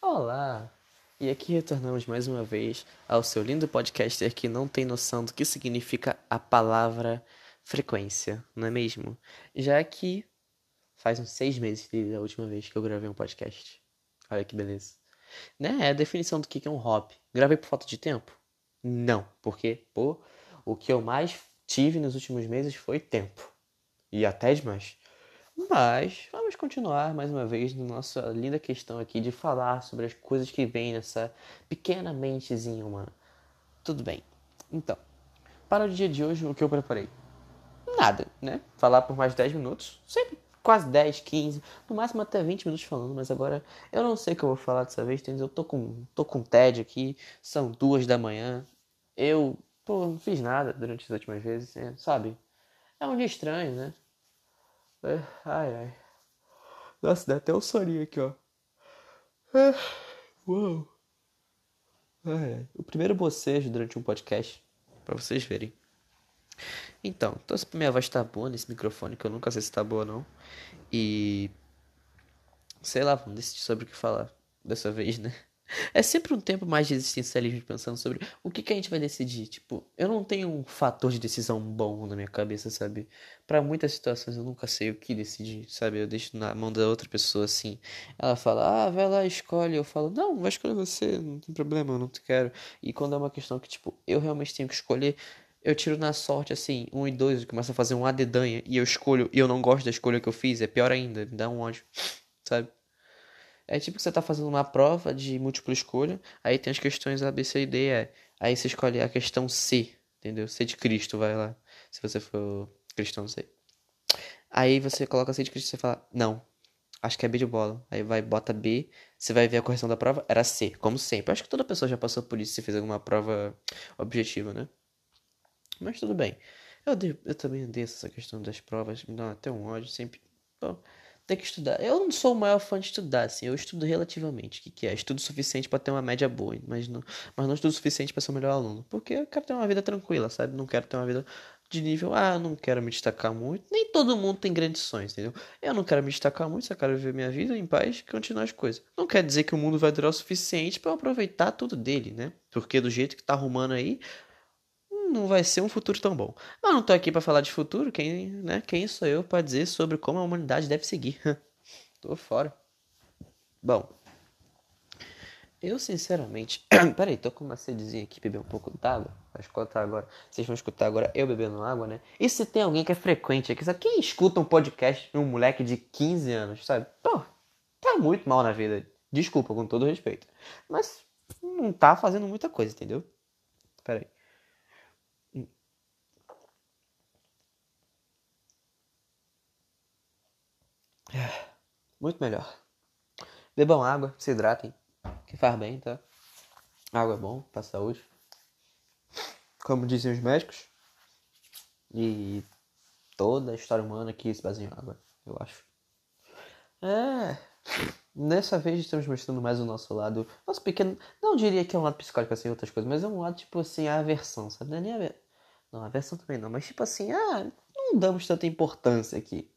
Olá! E aqui retornamos mais uma vez ao seu lindo podcaster que não tem noção do que significa a palavra frequência, não é mesmo? Já que faz uns seis meses desde a última vez que eu gravei um podcast. Olha que beleza. Né? É a definição do que é um hobby. Gravei por falta de tempo? Não, porque, pô, o que eu mais tive nos últimos meses foi tempo. E até demais. Mas vamos continuar mais uma vez na nossa linda questão aqui de falar sobre as coisas que vêm nessa pequena mentezinha humana. Tudo bem. Então, para o dia de hoje, o que eu preparei? Nada, né? Falar por mais 10 minutos, sempre quase 10, 15, no máximo até 20 minutos falando, mas agora eu não sei o que eu vou falar dessa vez? Eu tô com, tô com TED aqui, são duas da manhã, eu, pô, não fiz nada durante as últimas vezes, né? sabe? É um dia estranho, né? É, ai, ai. Nossa, dá até um soninho aqui, ó. É, uou. Ai, ai. O primeiro bocejo durante um podcast, pra vocês verem. Então, então se minha voz tá boa nesse microfone, que eu nunca sei se tá boa não. E. Sei lá, vamos decidir sobre o que falar dessa vez, né? É sempre um tempo mais de existencialismo pensando sobre o que, que a gente vai decidir. Tipo, eu não tenho um fator de decisão bom na minha cabeça, sabe? Para muitas situações eu nunca sei o que decidir, sabe? Eu deixo na mão da outra pessoa assim. Ela fala, ah, vai lá, escolhe. Eu falo, não, vai escolher você, não tem problema, eu não quero. E quando é uma questão que, tipo, eu realmente tenho que escolher, eu tiro na sorte, assim, um e dois, eu começo a fazer um adedanha e eu escolho e eu não gosto da escolha que eu fiz, é pior ainda, me dá um ódio, sabe? É tipo que você tá fazendo uma prova de múltipla escolha, aí tem as questões A, B, C e D. Aí você escolhe a questão C, entendeu? C de Cristo, vai lá. Se você for cristão, não sei. Aí você coloca C de Cristo e você fala, não, acho que é B de bola. Aí vai, bota B, você vai ver a correção da prova, era C, como sempre. Acho que toda pessoa já passou por isso se fez alguma prova objetiva, né? Mas tudo bem. Eu, eu também odeio essa questão das provas, me dá até um ódio, sempre. Bom, tem que estudar. Eu não sou o maior fã de estudar, assim. Eu estudo relativamente. Que, que é? Estudo suficiente para ter uma média boa, mas não, mas não estudo suficiente para ser o melhor aluno. Porque eu quero ter uma vida tranquila, sabe? Não quero ter uma vida de nível, ah, não quero me destacar muito. Nem todo mundo tem grandes sonhos, entendeu? Eu não quero me destacar muito, só quero viver minha vida em paz e continuar as coisas. Não quer dizer que o mundo vai durar o suficiente para eu aproveitar tudo dele, né? Porque do jeito que tá arrumando aí, não vai ser um futuro tão bom. Mas não tô aqui para falar de futuro, quem, né? Quem sou eu para dizer sobre como a humanidade deve seguir? tô fora. Bom, eu sinceramente, peraí, tô com uma sedezinha aqui, beber um pouco d'água. Vai escutar agora. Vocês vão escutar agora eu bebendo água, né? E se tem alguém que é frequente aqui, sabe? Quem escuta um podcast de um moleque de 15 anos, sabe? Pô, tá muito mal na vida. Desculpa, com todo respeito. Mas não tá fazendo muita coisa, entendeu? Peraí. Muito melhor. Bebam água, se hidratem, que faz bem, tá? Água é bom pra saúde. Como dizem os médicos. E toda a história humana aqui se baseia em água, eu acho. É. Nessa vez estamos mostrando mais o nosso lado. Nosso pequeno. Não diria que é um lado psicólogo assim, outras coisas, mas é um lado tipo assim, a aversão, sabe? Não é nem a. Não, aversão também não, mas tipo assim, ah, não damos tanta importância aqui.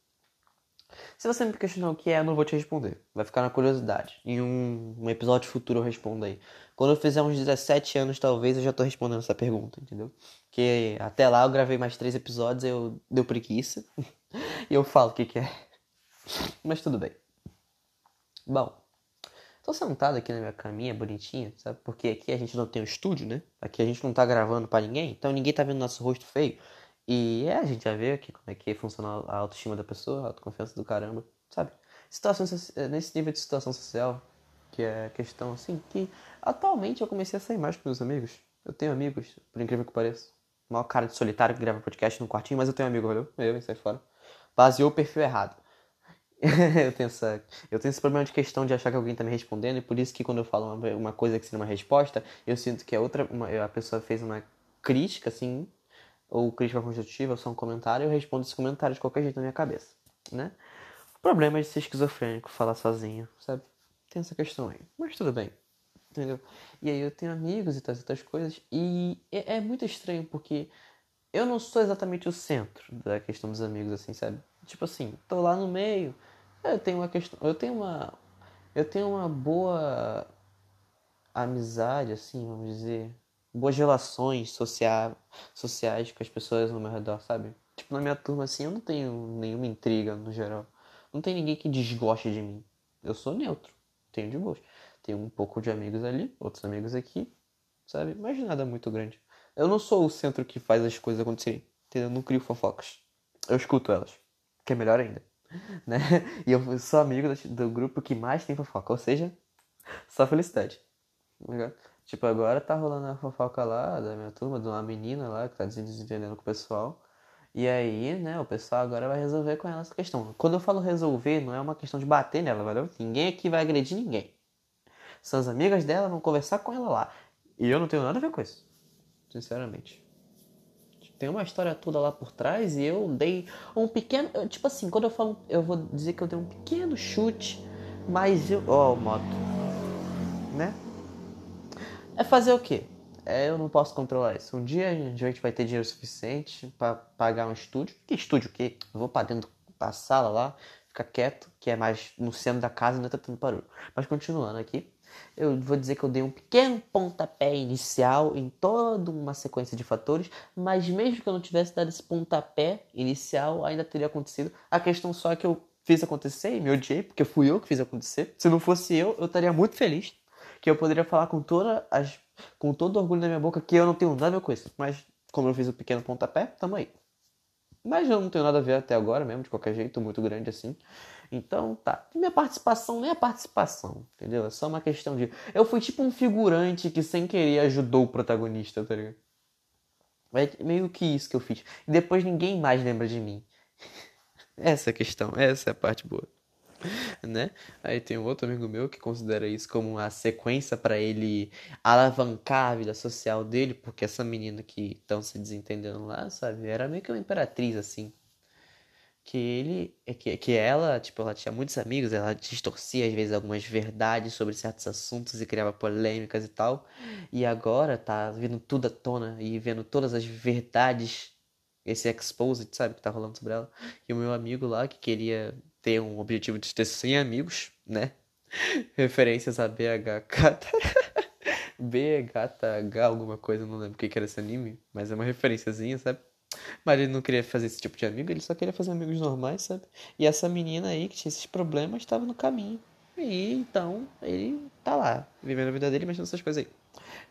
Se você me questionar o que é, eu não vou te responder. Vai ficar na curiosidade. Em um, um episódio futuro eu respondo aí. Quando eu fizer uns 17 anos, talvez, eu já tô respondendo essa pergunta, entendeu? Porque até lá eu gravei mais três episódios, eu deu preguiça. e eu falo o que, que é. Mas tudo bem. Bom, tô sentado aqui na minha caminha, bonitinha, sabe? Porque aqui a gente não tem um estúdio, né? Aqui a gente não tá gravando para ninguém, então ninguém tá vendo nosso rosto feio. E é, a gente já vê aqui como é que funciona a autoestima da pessoa, a autoconfiança do caramba, sabe? Situações, eh, nesse nível de situação social, que é questão assim, que atualmente eu comecei a sair mais com meus amigos. Eu tenho amigos, por incrível que pareça. Maior cara de solitário que grava podcast no quartinho, mas eu tenho amigo, valeu? Eu, sai fora. Baseou o perfil errado. eu, tenho essa, eu tenho esse problema de questão de achar que alguém tá me respondendo, e por isso que quando eu falo uma, uma coisa que seria uma resposta, eu sinto que a outra, uma, a pessoa fez uma crítica, assim, ou crítica construtiva, ou só um comentário, eu respondo esse comentário de qualquer jeito na minha cabeça, né? O problema é de ser esquizofrênico, falar sozinho, sabe? Tem essa questão aí, mas tudo bem, entendeu? E aí eu tenho amigos e tantas outras coisas, e é, é muito estranho porque eu não sou exatamente o centro da questão dos amigos, assim, sabe? Tipo assim, tô lá no meio, eu tenho uma questão, eu tenho uma eu tenho uma boa amizade, assim, vamos dizer, boas relações sociais, sociais com as pessoas no meu redor, sabe? Tipo, na minha turma, assim, eu não tenho nenhuma intriga no geral. Não tem ninguém que desgoste de mim. Eu sou neutro, tenho de boas. Tenho um pouco de amigos ali, outros amigos aqui, sabe? Mas nada muito grande. Eu não sou o centro que faz as coisas acontecerem, entendeu? Eu não crio fofocas. Eu escuto elas, que é melhor ainda, né? E eu sou amigo do grupo que mais tem fofoca, ou seja, só felicidade. Tá tipo, agora tá rolando a fofoca lá da minha turma, de uma menina lá que tá desentendendo com o pessoal. E aí, né, o pessoal agora vai resolver com ela essa questão. Quando eu falo resolver, não é uma questão de bater nela, valeu? Ninguém aqui vai agredir ninguém. São as amigas dela, vão conversar com ela lá. E eu não tenho nada a ver com isso. Sinceramente. Tem uma história toda lá por trás e eu dei um pequeno. Tipo assim, quando eu falo. Eu vou dizer que eu dei um pequeno chute, mas eu. Ó, oh, moto. Né? É fazer o quê? É, eu não posso controlar isso. Um dia a gente vai ter dinheiro suficiente para pagar um estúdio. Que estúdio o quê? Eu vou para dentro da sala lá, ficar quieto, que é mais no centro da casa, não tá tendo barulho. Mas continuando aqui, eu vou dizer que eu dei um pequeno pontapé inicial em toda uma sequência de fatores, mas mesmo que eu não tivesse dado esse pontapé inicial, ainda teria acontecido. A questão só é que eu fiz acontecer e me odiei, porque fui eu que fiz acontecer. Se não fosse eu, eu estaria muito feliz, que eu poderia falar com toda as com todo orgulho na minha boca que eu não tenho nada a ver com isso. Mas como eu fiz o pequeno pontapé, tamo aí. Mas eu não tenho nada a ver até agora mesmo, de qualquer jeito, muito grande assim. Então, tá. Minha participação nem é participação, entendeu? É só uma questão de. Eu fui tipo um figurante que sem querer ajudou o protagonista, tá ligado? É meio que isso que eu fiz. E depois ninguém mais lembra de mim. essa é a questão, essa é a parte boa. né? Aí tem um outro amigo meu que considera isso como uma sequência para ele alavancar a vida social dele, porque essa menina que estão se desentendendo lá, sabe, era meio que uma imperatriz assim. Que ele, é que, que ela, tipo, ela tinha muitos amigos, ela distorcia às vezes algumas verdades sobre certos assuntos e criava polêmicas e tal. E agora tá vendo tudo à tona e vendo todas as verdades esse exposed, sabe, que tá rolando sobre ela. E o meu amigo lá, que queria ter um objetivo de ter 100 amigos, né? Referências a BH BHTH, alguma coisa, não lembro o que era esse anime, mas é uma referenciazinha, sabe? Mas ele não queria fazer esse tipo de amigo, ele só queria fazer amigos normais, sabe? E essa menina aí que tinha esses problemas estava no caminho. E então ele tá lá, vivendo a vida dele, mexendo essas coisas aí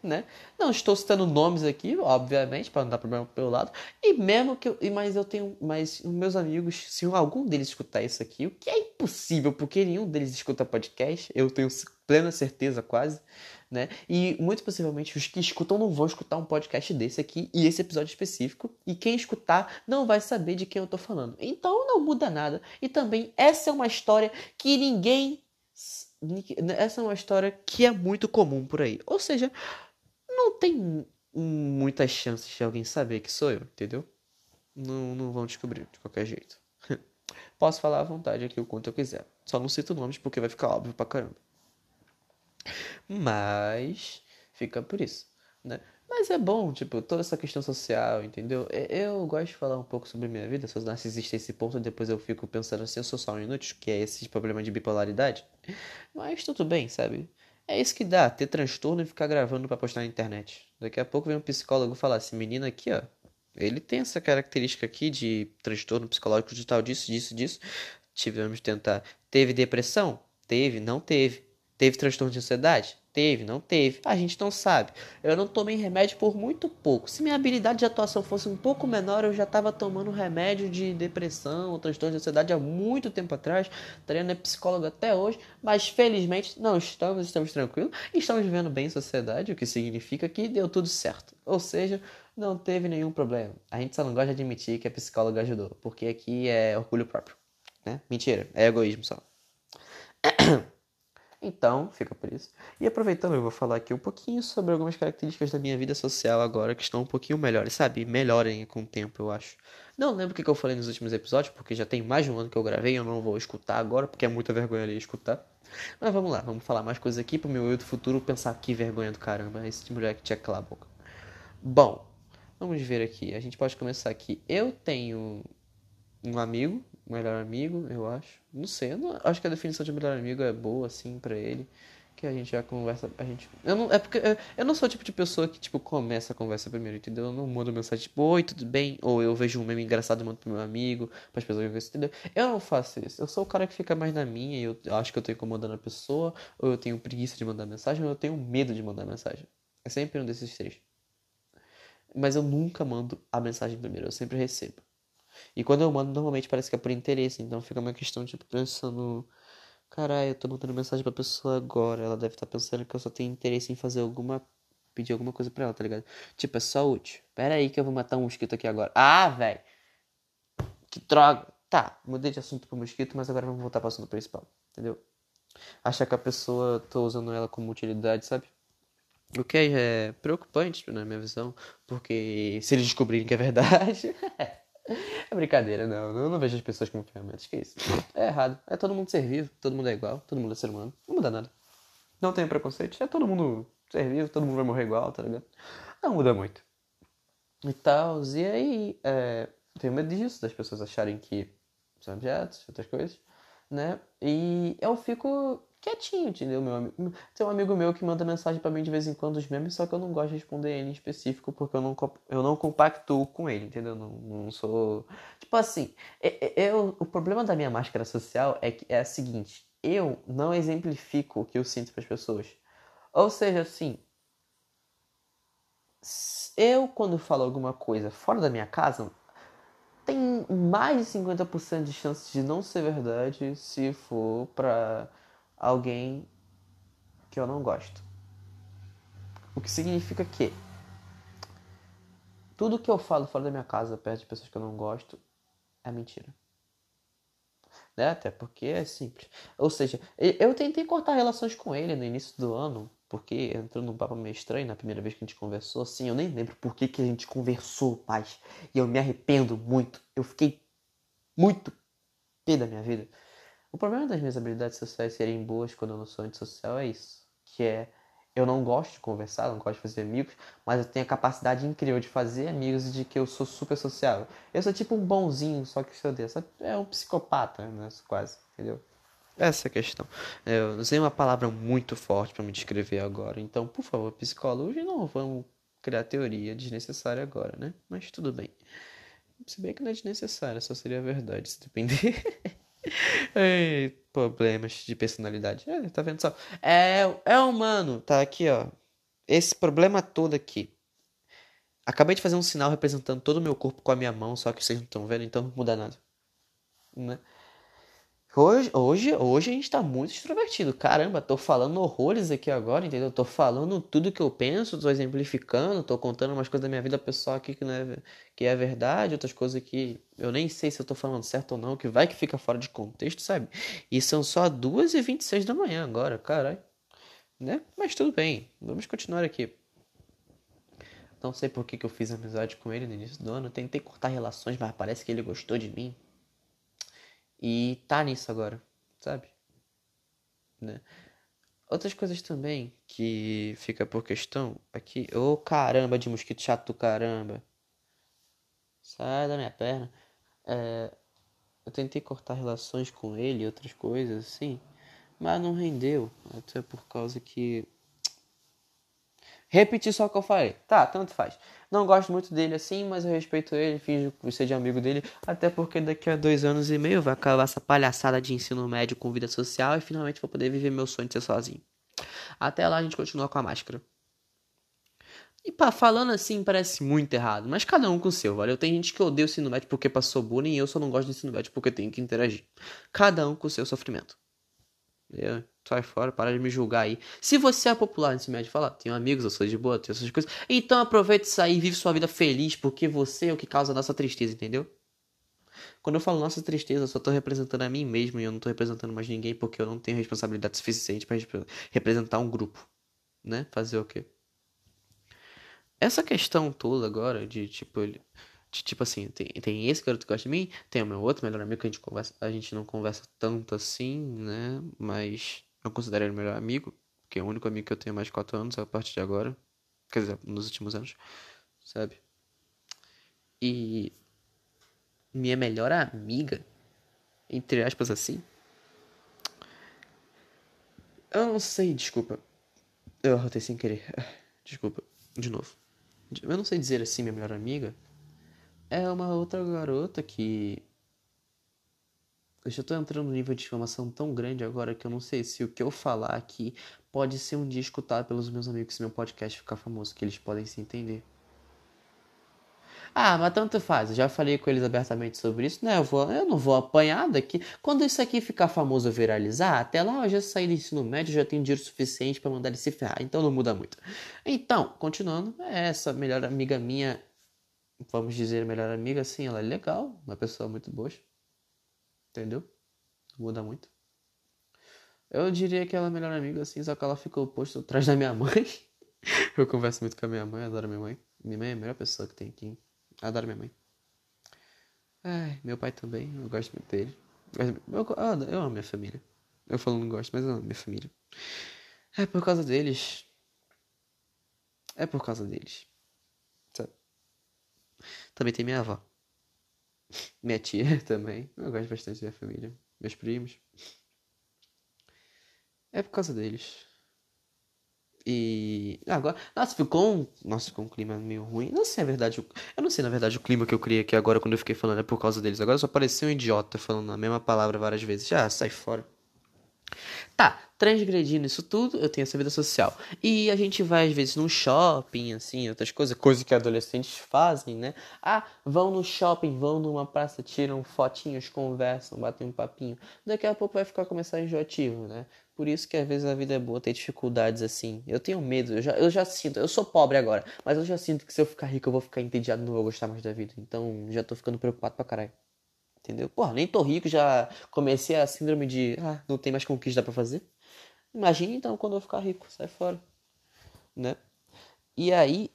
né? Não estou citando nomes aqui, obviamente, para não dar problema pelo lado. E mesmo que eu, mas eu tenho, mas meus amigos, se algum deles escutar isso aqui, o que é impossível, porque nenhum deles escuta podcast, eu tenho plena certeza quase, né? E muito possivelmente os que escutam não vão escutar um podcast desse aqui e esse episódio específico, e quem escutar não vai saber de quem eu tô falando. Então não muda nada. E também essa é uma história que ninguém essa é uma história que é muito comum por aí. Ou seja, não tem muitas chances de alguém saber que sou eu, entendeu? Não, não vão descobrir de qualquer jeito. Posso falar à vontade aqui o quanto eu quiser. Só não cito nomes porque vai ficar óbvio pra caramba. Mas fica por isso, né? Mas é bom, tipo, toda essa questão social, entendeu? Eu gosto de falar um pouco sobre minha vida, se eu narcisista esse ponto, depois eu fico pensando assim, eu sou só um inútil, que é esse problema de bipolaridade. Mas tudo bem, sabe? É isso que dá, ter transtorno e ficar gravando para postar na internet. Daqui a pouco vem um psicólogo falar assim, menina aqui, ó, ele tem essa característica aqui de transtorno psicológico de tal, disso, disso, disso. Tivemos que tentar. Teve depressão? Teve, não teve. Teve transtorno de ansiedade? Teve, não teve. A gente não sabe. Eu não tomei remédio por muito pouco. Se minha habilidade de atuação fosse um pouco menor, eu já estava tomando remédio de depressão ou transtorno de ansiedade há muito tempo atrás. Estaria na psicóloga até hoje. Mas felizmente não estamos, estamos tranquilos. Estamos vivendo bem em sociedade, o que significa que deu tudo certo. Ou seja, não teve nenhum problema. A gente só não gosta de admitir que a psicóloga ajudou. Porque aqui é orgulho próprio. Né? Mentira, é egoísmo só. Então, fica por isso. E aproveitando, eu vou falar aqui um pouquinho sobre algumas características da minha vida social agora que estão um pouquinho melhores, sabe? Melhorem com o tempo, eu acho. Não lembro o que eu falei nos últimos episódios, porque já tem mais de um ano que eu gravei, eu não vou escutar agora, porque é muita vergonha ali escutar. Mas vamos lá, vamos falar mais coisas aqui pro meu eu do futuro pensar que vergonha do caramba, esse moleque tinha que a boca. Bom, vamos ver aqui. A gente pode começar aqui. Eu tenho um amigo melhor amigo, eu acho. Não sei, eu não, acho que a definição de melhor amigo é boa, assim, para ele. Que a gente já conversa, a gente... Eu não, é porque eu, eu não sou o tipo de pessoa que, tipo, começa a conversa primeiro, entendeu? Eu não mando mensagem, tipo, oi, tudo bem? Ou eu vejo um meme engraçado e mando pro meu amigo, para as pessoas verem entendeu? Eu não faço isso. Eu sou o cara que fica mais na minha e eu acho que eu tô incomodando a pessoa, ou eu tenho preguiça de mandar mensagem, ou eu tenho medo de mandar mensagem. É sempre um desses três. Mas eu nunca mando a mensagem primeiro, eu sempre recebo. E quando eu mando, normalmente parece que é por interesse. Então fica uma questão, tipo, pensando. Caralho, eu tô mandando mensagem pra pessoa agora. Ela deve estar tá pensando que eu só tenho interesse em fazer alguma. Pedir alguma coisa pra ela, tá ligado? Tipo, é só útil. Pera aí que eu vou matar um mosquito aqui agora. Ah, velho! Que droga! Tá, mudei de assunto pro mosquito, mas agora vamos voltar pro assunto principal, entendeu? Achar que a pessoa, tô usando ela como utilidade, sabe? O que é preocupante, na minha visão, porque se eles descobrirem que é verdade. é brincadeira, não. Eu não vejo as pessoas como ferramentas. Que isso? É errado. É todo mundo ser vivo, todo mundo é igual, todo mundo é ser humano. Não muda nada. Não tem preconceito. É todo mundo ser vivo, todo mundo vai morrer igual, tá ligado? Não muda muito. E tal. E aí, é, tenho medo disso, das pessoas acharem que são objetos, outras coisas, né? E eu fico quietinho, entendeu? Meu amigo. Tem um amigo meu que manda mensagem para mim de vez em quando os memes, só que eu não gosto de responder ele em específico porque eu não, eu não compactuo com ele, entendeu? Não, não sou. Tipo assim, eu, o problema da minha máscara social é que é a seguinte: eu não exemplifico o que eu sinto para as pessoas. Ou seja, assim. Eu, quando falo alguma coisa fora da minha casa, tem mais de 50% de chances de não ser verdade se for pra alguém que eu não gosto. O que significa que tudo que eu falo fora da minha casa, perto de pessoas que eu não gosto, é mentira. Né? Até porque é simples. Ou seja, eu tentei cortar relações com ele no início do ano, porque entrou num papo meio estranho na primeira vez que a gente conversou. Assim, eu nem lembro por que, que a gente conversou, paz. E eu me arrependo muito. Eu fiquei muito pé da minha vida. O problema das minhas habilidades sociais serem boas quando eu não sou antissocial é isso. Que é, eu não gosto de conversar, não gosto de fazer amigos, mas eu tenho a capacidade incrível de fazer amigos e de que eu sou super sociável. Eu sou tipo um bonzinho, só que se eu desse. É um psicopata, né? Quase, entendeu? Essa é a questão. Eu usei uma palavra muito forte para me descrever agora. Então, por favor, psicólogos, não vamos criar teoria desnecessária agora, né? Mas tudo bem. Se bem que não é desnecessária, só seria verdade, se depender. Ei, problemas de personalidade. É, tá vendo só? É, é humano, tá aqui, ó. Esse problema todo aqui. Acabei de fazer um sinal representando todo o meu corpo com a minha mão, só que vocês não estão vendo, então não muda nada. Né? Hoje, hoje, hoje a gente tá muito extrovertido. Caramba, tô falando horrores aqui agora, entendeu? Tô falando tudo que eu penso, tô exemplificando, tô contando umas coisas da minha vida pessoal aqui que, não é, que é verdade, outras coisas que eu nem sei se eu tô falando certo ou não, que vai que fica fora de contexto, sabe? E são só 2h26 da manhã agora, caralho. Né? Mas tudo bem, vamos continuar aqui. Não sei por que, que eu fiz amizade com ele no início do ano. Tentei cortar relações, mas parece que ele gostou de mim. E tá nisso agora, sabe? Né? Outras coisas também que fica por questão aqui. Ô oh, caramba de mosquito chato do caramba. Sai da minha perna. É, eu tentei cortar relações com ele e outras coisas assim. Mas não rendeu. Até por causa que Repetir só o que eu falei. Tá, tanto faz. Não gosto muito dele assim, mas eu respeito ele, finjo ser de amigo dele, até porque daqui a dois anos e meio vai acabar essa palhaçada de ensino médio com vida social e finalmente vou poder viver meu sonho de ser sozinho. Até lá a gente continua com a máscara. E pá, falando assim parece muito errado, mas cada um com o seu, valeu? Tem gente que odeia o ensino médio porque passou bullying e eu só não gosto do ensino médio porque tenho que interagir. Cada um com o seu sofrimento. Eu, sai fora, para de me julgar aí. Se você é popular nesse médio, fala, tenho amigos, eu sou de boa, tenho essas coisas. Então aproveita isso aí e vive sua vida feliz, porque você é o que causa a nossa tristeza, entendeu? Quando eu falo nossa tristeza, eu só tô representando a mim mesmo e eu não tô representando mais ninguém porque eu não tenho responsabilidade suficiente para representar um grupo, né? Fazer o quê? Essa questão toda agora de tipo ele tipo assim, tem, tem esse garoto que gosta de mim, tem o meu outro melhor amigo que a gente conversa, a gente não conversa tanto assim, né? Mas eu considero ele melhor amigo, porque é o único amigo que eu tenho mais de 4 anos a partir de agora. Quer dizer, nos últimos anos, sabe? E minha melhor amiga, entre aspas assim. Eu não sei, desculpa. Eu arrotei sem querer. Desculpa, de novo. Eu não sei dizer assim, minha melhor amiga. É uma outra garota que. Eu já tô entrando num nível de informação tão grande agora que eu não sei se o que eu falar aqui pode ser um dia escutado pelos meus amigos se meu podcast ficar famoso, que eles podem se entender. Ah, mas tanto faz. Eu já falei com eles abertamente sobre isso, né? Eu, vou, eu não vou apanhar daqui. Quando isso aqui ficar famoso viralizar, até lá eu já saí do ensino médio, já tenho dinheiro suficiente para mandar ele se ferrar. Então não muda muito. Então, continuando, é essa melhor amiga minha, vamos dizer melhor amiga, sim, ela é legal, uma pessoa muito boa. Entendeu? Muda muito. Eu diria que ela é melhor amiga, assim, só que ela ficou posto atrás da minha mãe. eu converso muito com a minha mãe, adoro minha mãe. Minha mãe é a melhor pessoa que tem aqui. Adoro minha mãe. Ai, meu pai também, eu gosto muito dele. Eu, eu, eu amo minha família. Eu falo não gosto, mas eu amo minha família. É por causa deles. É por causa deles. Sabe? Também tem minha avó. Minha tia também. Eu gosto bastante da minha família. Meus primos. É por causa deles. E agora, nossa, ficou um, nossa, ficou um clima meio ruim. Não sei, na verdade, eu não sei, na verdade, o clima que eu criei aqui agora quando eu fiquei falando é por causa deles. Agora só parecia um idiota falando a mesma palavra várias vezes. Já, sai fora. Tá, transgredindo isso tudo, eu tenho essa vida social. E a gente vai, às vezes, num shopping, assim, outras coisas, coisas que adolescentes fazem, né? Ah, vão no shopping, vão numa praça, tiram fotinhos, conversam, batem um papinho. Daqui a pouco vai ficar começar enjoativo, né? Por isso que às vezes a vida é boa ter dificuldades assim. Eu tenho medo, eu já, eu já sinto, eu sou pobre agora, mas eu já sinto que se eu ficar rico eu vou ficar entediado, não vou gostar mais da vida. Então já tô ficando preocupado pra caralho. Entendeu? Porra, nem tô rico, já comecei a síndrome de ah, não tem mais conquista para fazer. Imagina então quando eu ficar rico, sai fora. Né? E aí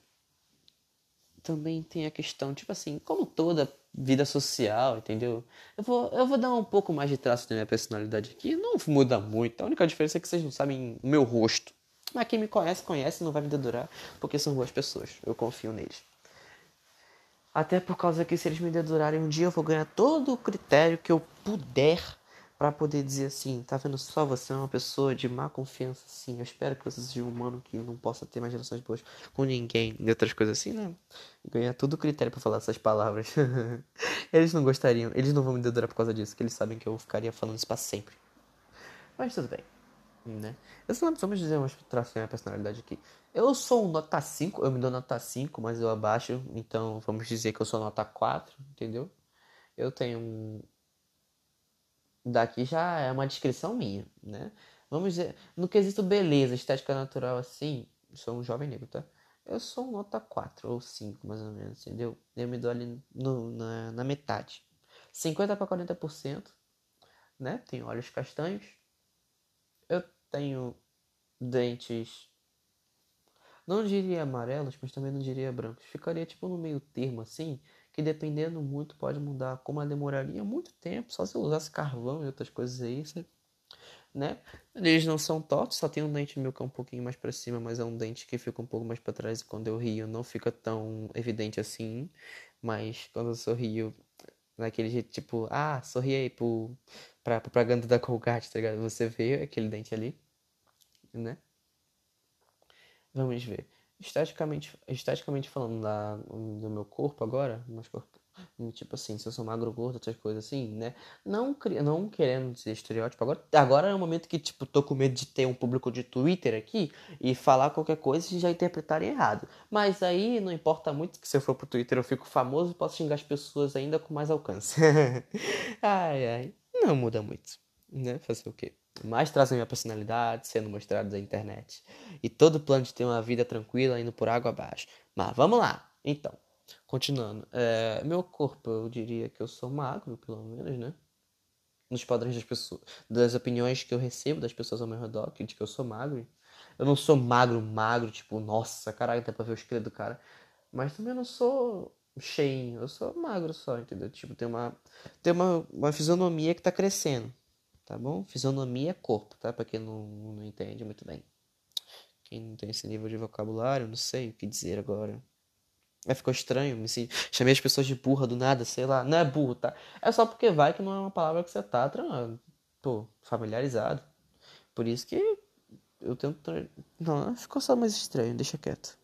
também tem a questão, tipo assim, como toda vida social, entendeu? Eu vou, eu vou dar um pouco mais de traço da minha personalidade aqui. Não muda muito. A única diferença é que vocês não sabem o meu rosto. Mas quem me conhece, conhece, não vai me dedurar, porque são boas pessoas. Eu confio neles. Até por causa que se eles me dedurarem um dia, eu vou ganhar todo o critério que eu puder para poder dizer assim, tá vendo só você é uma pessoa de má confiança, assim. Eu espero que você seja um humano que não possa ter mais relações boas com ninguém e outras coisas assim, né? Ganhar todo o critério para falar essas palavras. eles não gostariam, eles não vão me dedurar por causa disso, que eles sabem que eu ficaria falando isso pra sempre. Mas tudo bem, né? Eu só vamos dizer umas traços da minha personalidade aqui. Eu sou um nota 5, eu me dou nota 5, mas eu abaixo, então vamos dizer que eu sou nota 4, entendeu? Eu tenho um, daqui já é uma descrição minha, né? Vamos dizer, no quesito beleza, estética natural assim, sou um jovem negro, tá? Eu sou um nota 4 ou 5, mais ou menos, entendeu? Eu me dou ali no, na, na metade. 50 para 40%, né? Tenho olhos castanhos. Eu tenho dentes não diria amarelos, mas também não diria brancos. Ficaria tipo no meio termo assim, que dependendo muito pode mudar. Como ela demoraria muito tempo, só se usasse carvão e outras coisas aí, né? Eles não são tortos, só tem um dente meu que é um pouquinho mais para cima, mas é um dente que fica um pouco mais para trás e quando eu rio não fica tão evidente assim, mas quando eu sorrio naquele jeito tipo, ah, sorri aí pro, pra propaganda da Colgate, tá ligado? Você vê aquele dente ali, né? Vamos ver. Esteticamente, esteticamente falando da, do meu corpo agora, corpo, tipo assim, se eu sou magro, gordo, outras coisas assim, né? Não, não querendo ser estereótipo, agora, agora é o um momento que, tipo, tô com medo de ter um público de Twitter aqui e falar qualquer coisa e já interpretarem errado. Mas aí não importa muito que se eu for pro Twitter eu fico famoso e posso xingar as pessoas ainda com mais alcance. ai, ai, não muda muito, né? Fazer o quê? mais trazem minha personalidade sendo mostrados na internet. E todo plano de ter uma vida tranquila indo por água abaixo. Mas vamos lá. Então, continuando. É, meu corpo, eu diria que eu sou magro, pelo menos, né? Nos padrões das pessoas, das opiniões que eu recebo das pessoas ao meu redor, que de que eu sou magro. Eu não sou magro, magro, tipo, nossa, caralho, dá pra ver o esqueleto do cara. Mas também não sou cheinho, eu sou magro só, entendeu? Tipo, tem uma, tem uma, uma fisionomia que tá crescendo tá bom? Fisionomia é corpo, tá? Para quem não, não entende muito bem. Quem não tem esse nível de vocabulário, não sei o que dizer agora. Aí ficou estranho, me assim, chamei as pessoas de burra do nada, sei lá. Não é burro, tá? É só porque vai que não é uma palavra que você tá, pô, familiarizado. Por isso que eu tento. Não, ficou só mais estranho, deixa quieto.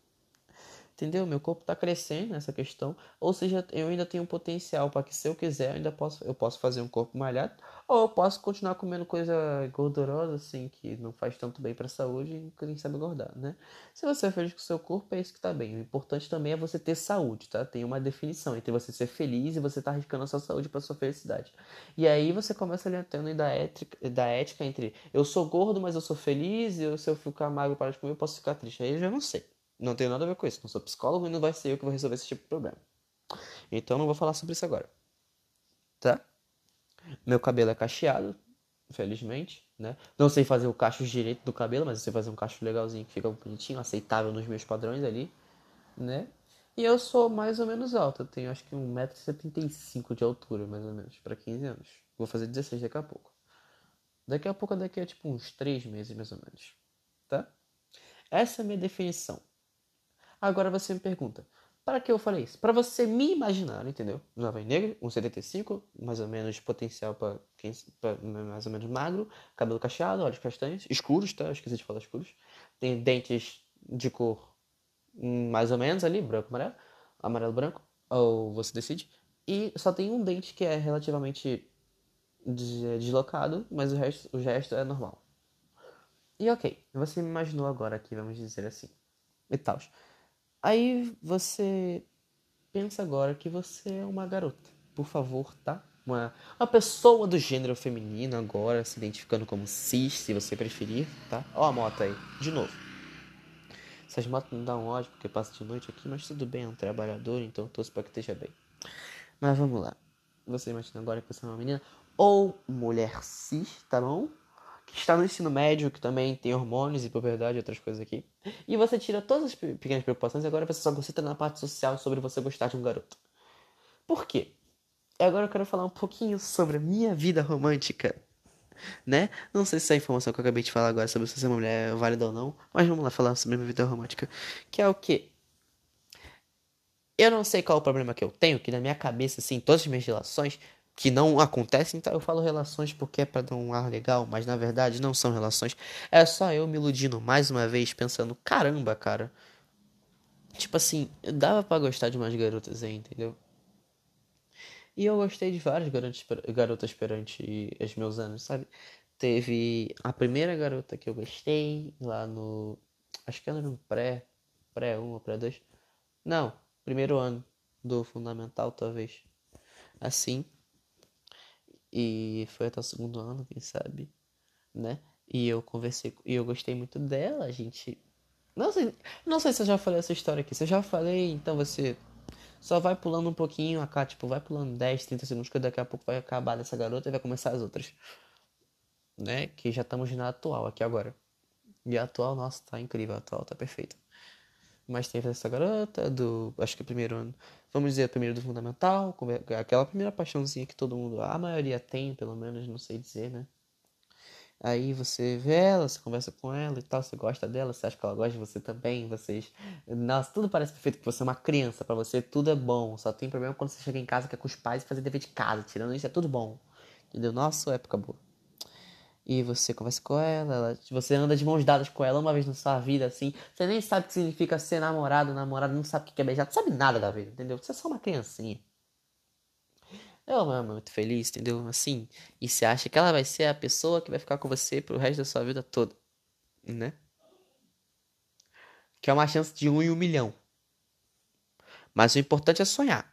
Entendeu? Meu corpo está crescendo nessa questão. Ou seja, eu ainda tenho potencial para que se eu quiser, eu ainda posso, eu posso fazer um corpo malhado, ou eu posso continuar comendo coisa gordurosa assim que não faz tanto bem para a saúde e quem sabe engordar, né? Se você é feliz com o seu corpo, é isso que está bem. O importante também é você ter saúde, tá? Tem uma definição entre você ser feliz e você estar tá arriscando a sua saúde para sua felicidade. E aí você começa ali tendo da ética, da ética entre eu sou gordo, mas eu sou feliz, e se eu ficar magro para de comer, eu posso ficar triste. Aí eu já não sei. Não tenho nada a ver com isso. Não sou psicólogo e não vai ser eu que vou resolver esse tipo de problema. Então não vou falar sobre isso agora. Tá? Meu cabelo é cacheado, felizmente, né? Não sei fazer o cacho direito do cabelo, mas eu sei fazer um cacho legalzinho que fica bonitinho, aceitável nos meus padrões ali, né? E eu sou mais ou menos alto, eu tenho acho que 1,75m de altura, mais ou menos, para 15 anos. Vou fazer 16 daqui a pouco. Daqui a pouco, daqui a tipo uns 3 meses, mais ou menos, tá? Essa é a minha definição. Agora você me pergunta, para que eu falei isso? Para você me imaginar, entendeu? Jovem negro, 1,75, mais ou menos potencial para quem pra, mais ou menos magro, cabelo cacheado, olhos castanhos, escuros, tá? Eu esqueci de falar escuros. Tem dentes de cor hum, mais ou menos ali, branco, amarelo, amarelo, branco, ou você decide. E só tem um dente que é relativamente deslocado, mas o resto, o resto é normal. E ok, você me imaginou agora aqui, vamos dizer assim. E tal. Aí você pensa agora que você é uma garota. Por favor, tá? Uma, uma pessoa do gênero feminino agora, se identificando como cis, se você preferir, tá? Ó a moto aí, de novo. Essas motos não dão ódio porque passa de noite aqui, mas tudo bem, é um trabalhador, então torço para que esteja bem. Mas vamos lá. Você imagina agora que você é uma menina ou mulher cis, tá bom? Que está no ensino médio, que também tem hormônios e puberdade e outras coisas aqui. E você tira todas as pequenas preocupações e agora você só concentra na parte social sobre você gostar de um garoto. Por quê? Agora eu quero falar um pouquinho sobre a minha vida romântica. Né? Não sei se essa informação que eu acabei de falar agora sobre se uma mulher é válida ou não, mas vamos lá falar sobre a minha vida romântica. Que é o quê? Eu não sei qual o problema que eu tenho, que na minha cabeça, assim, todas as minhas relações que não acontecem, então eu falo relações porque é para dar um ar legal, mas na verdade não são relações. É só eu me iludindo mais uma vez, pensando, caramba, cara. Tipo assim, dava para gostar de umas garotas aí, entendeu? E eu gostei de várias garotas, garotas perante os meus anos, sabe? Teve a primeira garota que eu gostei lá no. Acho que era no pré. Pré 1 ou pré 2. Não, primeiro ano do fundamental, talvez. Assim. E foi até o segundo ano, quem sabe, né? E eu conversei, e eu gostei muito dela, a gente. Não sei, não sei se eu já falei essa história aqui. Se eu já falei, então você só vai pulando um pouquinho, acá, tipo, vai pulando 10, 30 segundos, que daqui a pouco vai acabar dessa garota e vai começar as outras. Né? Que já estamos na atual aqui agora. E a atual, nossa, tá incrível, a atual tá perfeita. Mas teve essa garota do, acho que primeiro ano, vamos dizer, primeiro do fundamental, aquela primeira paixãozinha que todo mundo, a maioria tem, pelo menos, não sei dizer, né? Aí você vê ela, você conversa com ela e tal, você gosta dela, você acha que ela gosta de você também, vocês. Nossa, tudo parece perfeito, que você é uma criança, para você tudo é bom. Só tem problema quando você chega em casa que é com os pais e fazer dever de casa. Tirando isso, é tudo bom. Entendeu? Nossa, época boa. E você conversa com ela, ela, você anda de mãos dadas com ela uma vez na sua vida, assim. Você nem sabe o que significa ser namorado, namorado, não sabe o que é beijar, não sabe nada da vida, entendeu? Você é só uma criancinha. Ela é muito feliz, entendeu? Assim, e você acha que ela vai ser a pessoa que vai ficar com você pro resto da sua vida toda, né? Que é uma chance de um em um milhão. Mas o importante é sonhar.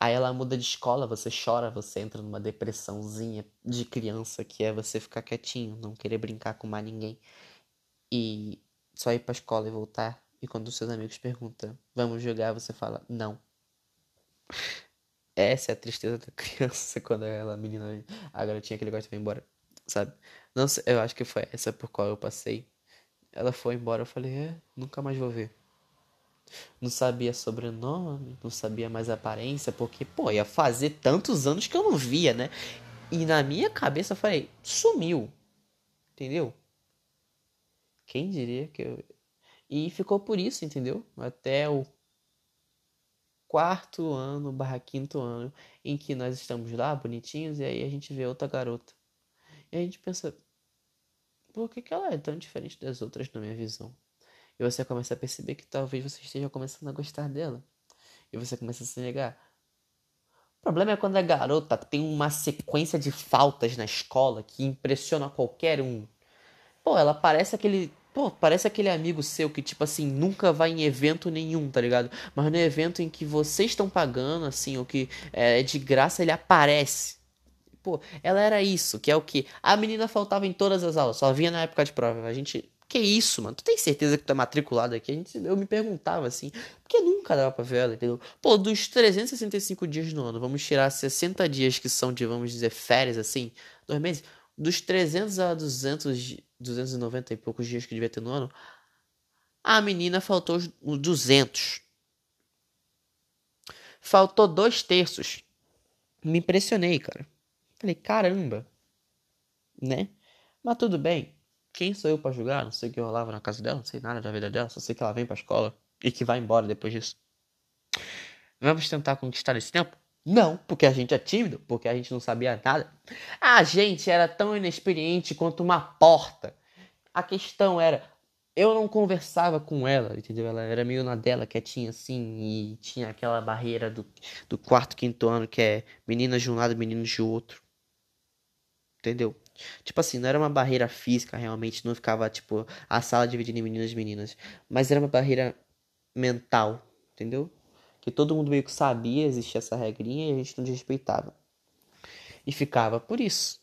Aí ela muda de escola, você chora, você entra numa depressãozinha de criança que é você ficar quietinho, não querer brincar com mais ninguém e só ir pra escola e voltar. E quando os seus amigos perguntam, vamos jogar, você fala, não. Essa é a tristeza da criança quando ela, a menina, a garotinha que ele gosta ir embora, sabe? Não sei, eu acho que foi essa por qual eu passei. Ela foi embora, eu falei, é, nunca mais vou ver. Não sabia sobrenome, não sabia mais aparência, porque, pô, ia fazer tantos anos que eu não via, né? E na minha cabeça eu falei, sumiu. Entendeu? Quem diria que eu. E ficou por isso, entendeu? Até o quarto ano barra quinto ano em que nós estamos lá bonitinhos e aí a gente vê outra garota. E a gente pensa, por que, que ela é tão diferente das outras na minha visão? E você começa a perceber que talvez você esteja começando a gostar dela. E você começa a se negar. O problema é quando a garota tem uma sequência de faltas na escola que impressiona qualquer um. Pô, ela parece aquele Pô, parece aquele amigo seu que, tipo assim, nunca vai em evento nenhum, tá ligado? Mas no evento em que vocês estão pagando, assim, ou que é de graça, ele aparece. Pô, ela era isso, que é o que? A menina faltava em todas as aulas, só vinha na época de prova. A gente. Que isso, mano? Tu tem certeza que tu é matriculado aqui? A gente, eu me perguntava assim, porque nunca dava pra ver ela, entendeu? Pô, dos 365 dias no ano, vamos tirar 60 dias que são de, vamos dizer, férias, assim, dois meses. Dos 300 a 200 290 e poucos dias que devia ter no ano, a menina faltou os 200. Faltou dois terços. Me impressionei, cara. Falei, caramba. Né? Mas tudo bem. Quem sou eu para julgar? Não sei o que rolava na casa dela, não sei nada da vida dela, só sei que ela vem pra escola e que vai embora depois disso. Vamos tentar conquistar esse tempo? Não, porque a gente é tímido, porque a gente não sabia nada. A gente era tão inexperiente quanto uma porta. A questão era, eu não conversava com ela, entendeu? Ela era meio na dela, quietinha assim, e tinha aquela barreira do, do quarto, quinto ano, que é meninas de um lado, meninos de outro. Entendeu? Tipo assim, não era uma barreira física, realmente, não ficava, tipo, a sala dividida em meninos e meninas. Mas era uma barreira mental, entendeu? que todo mundo meio que sabia existia essa regrinha e a gente não desrespeitava. E ficava por isso.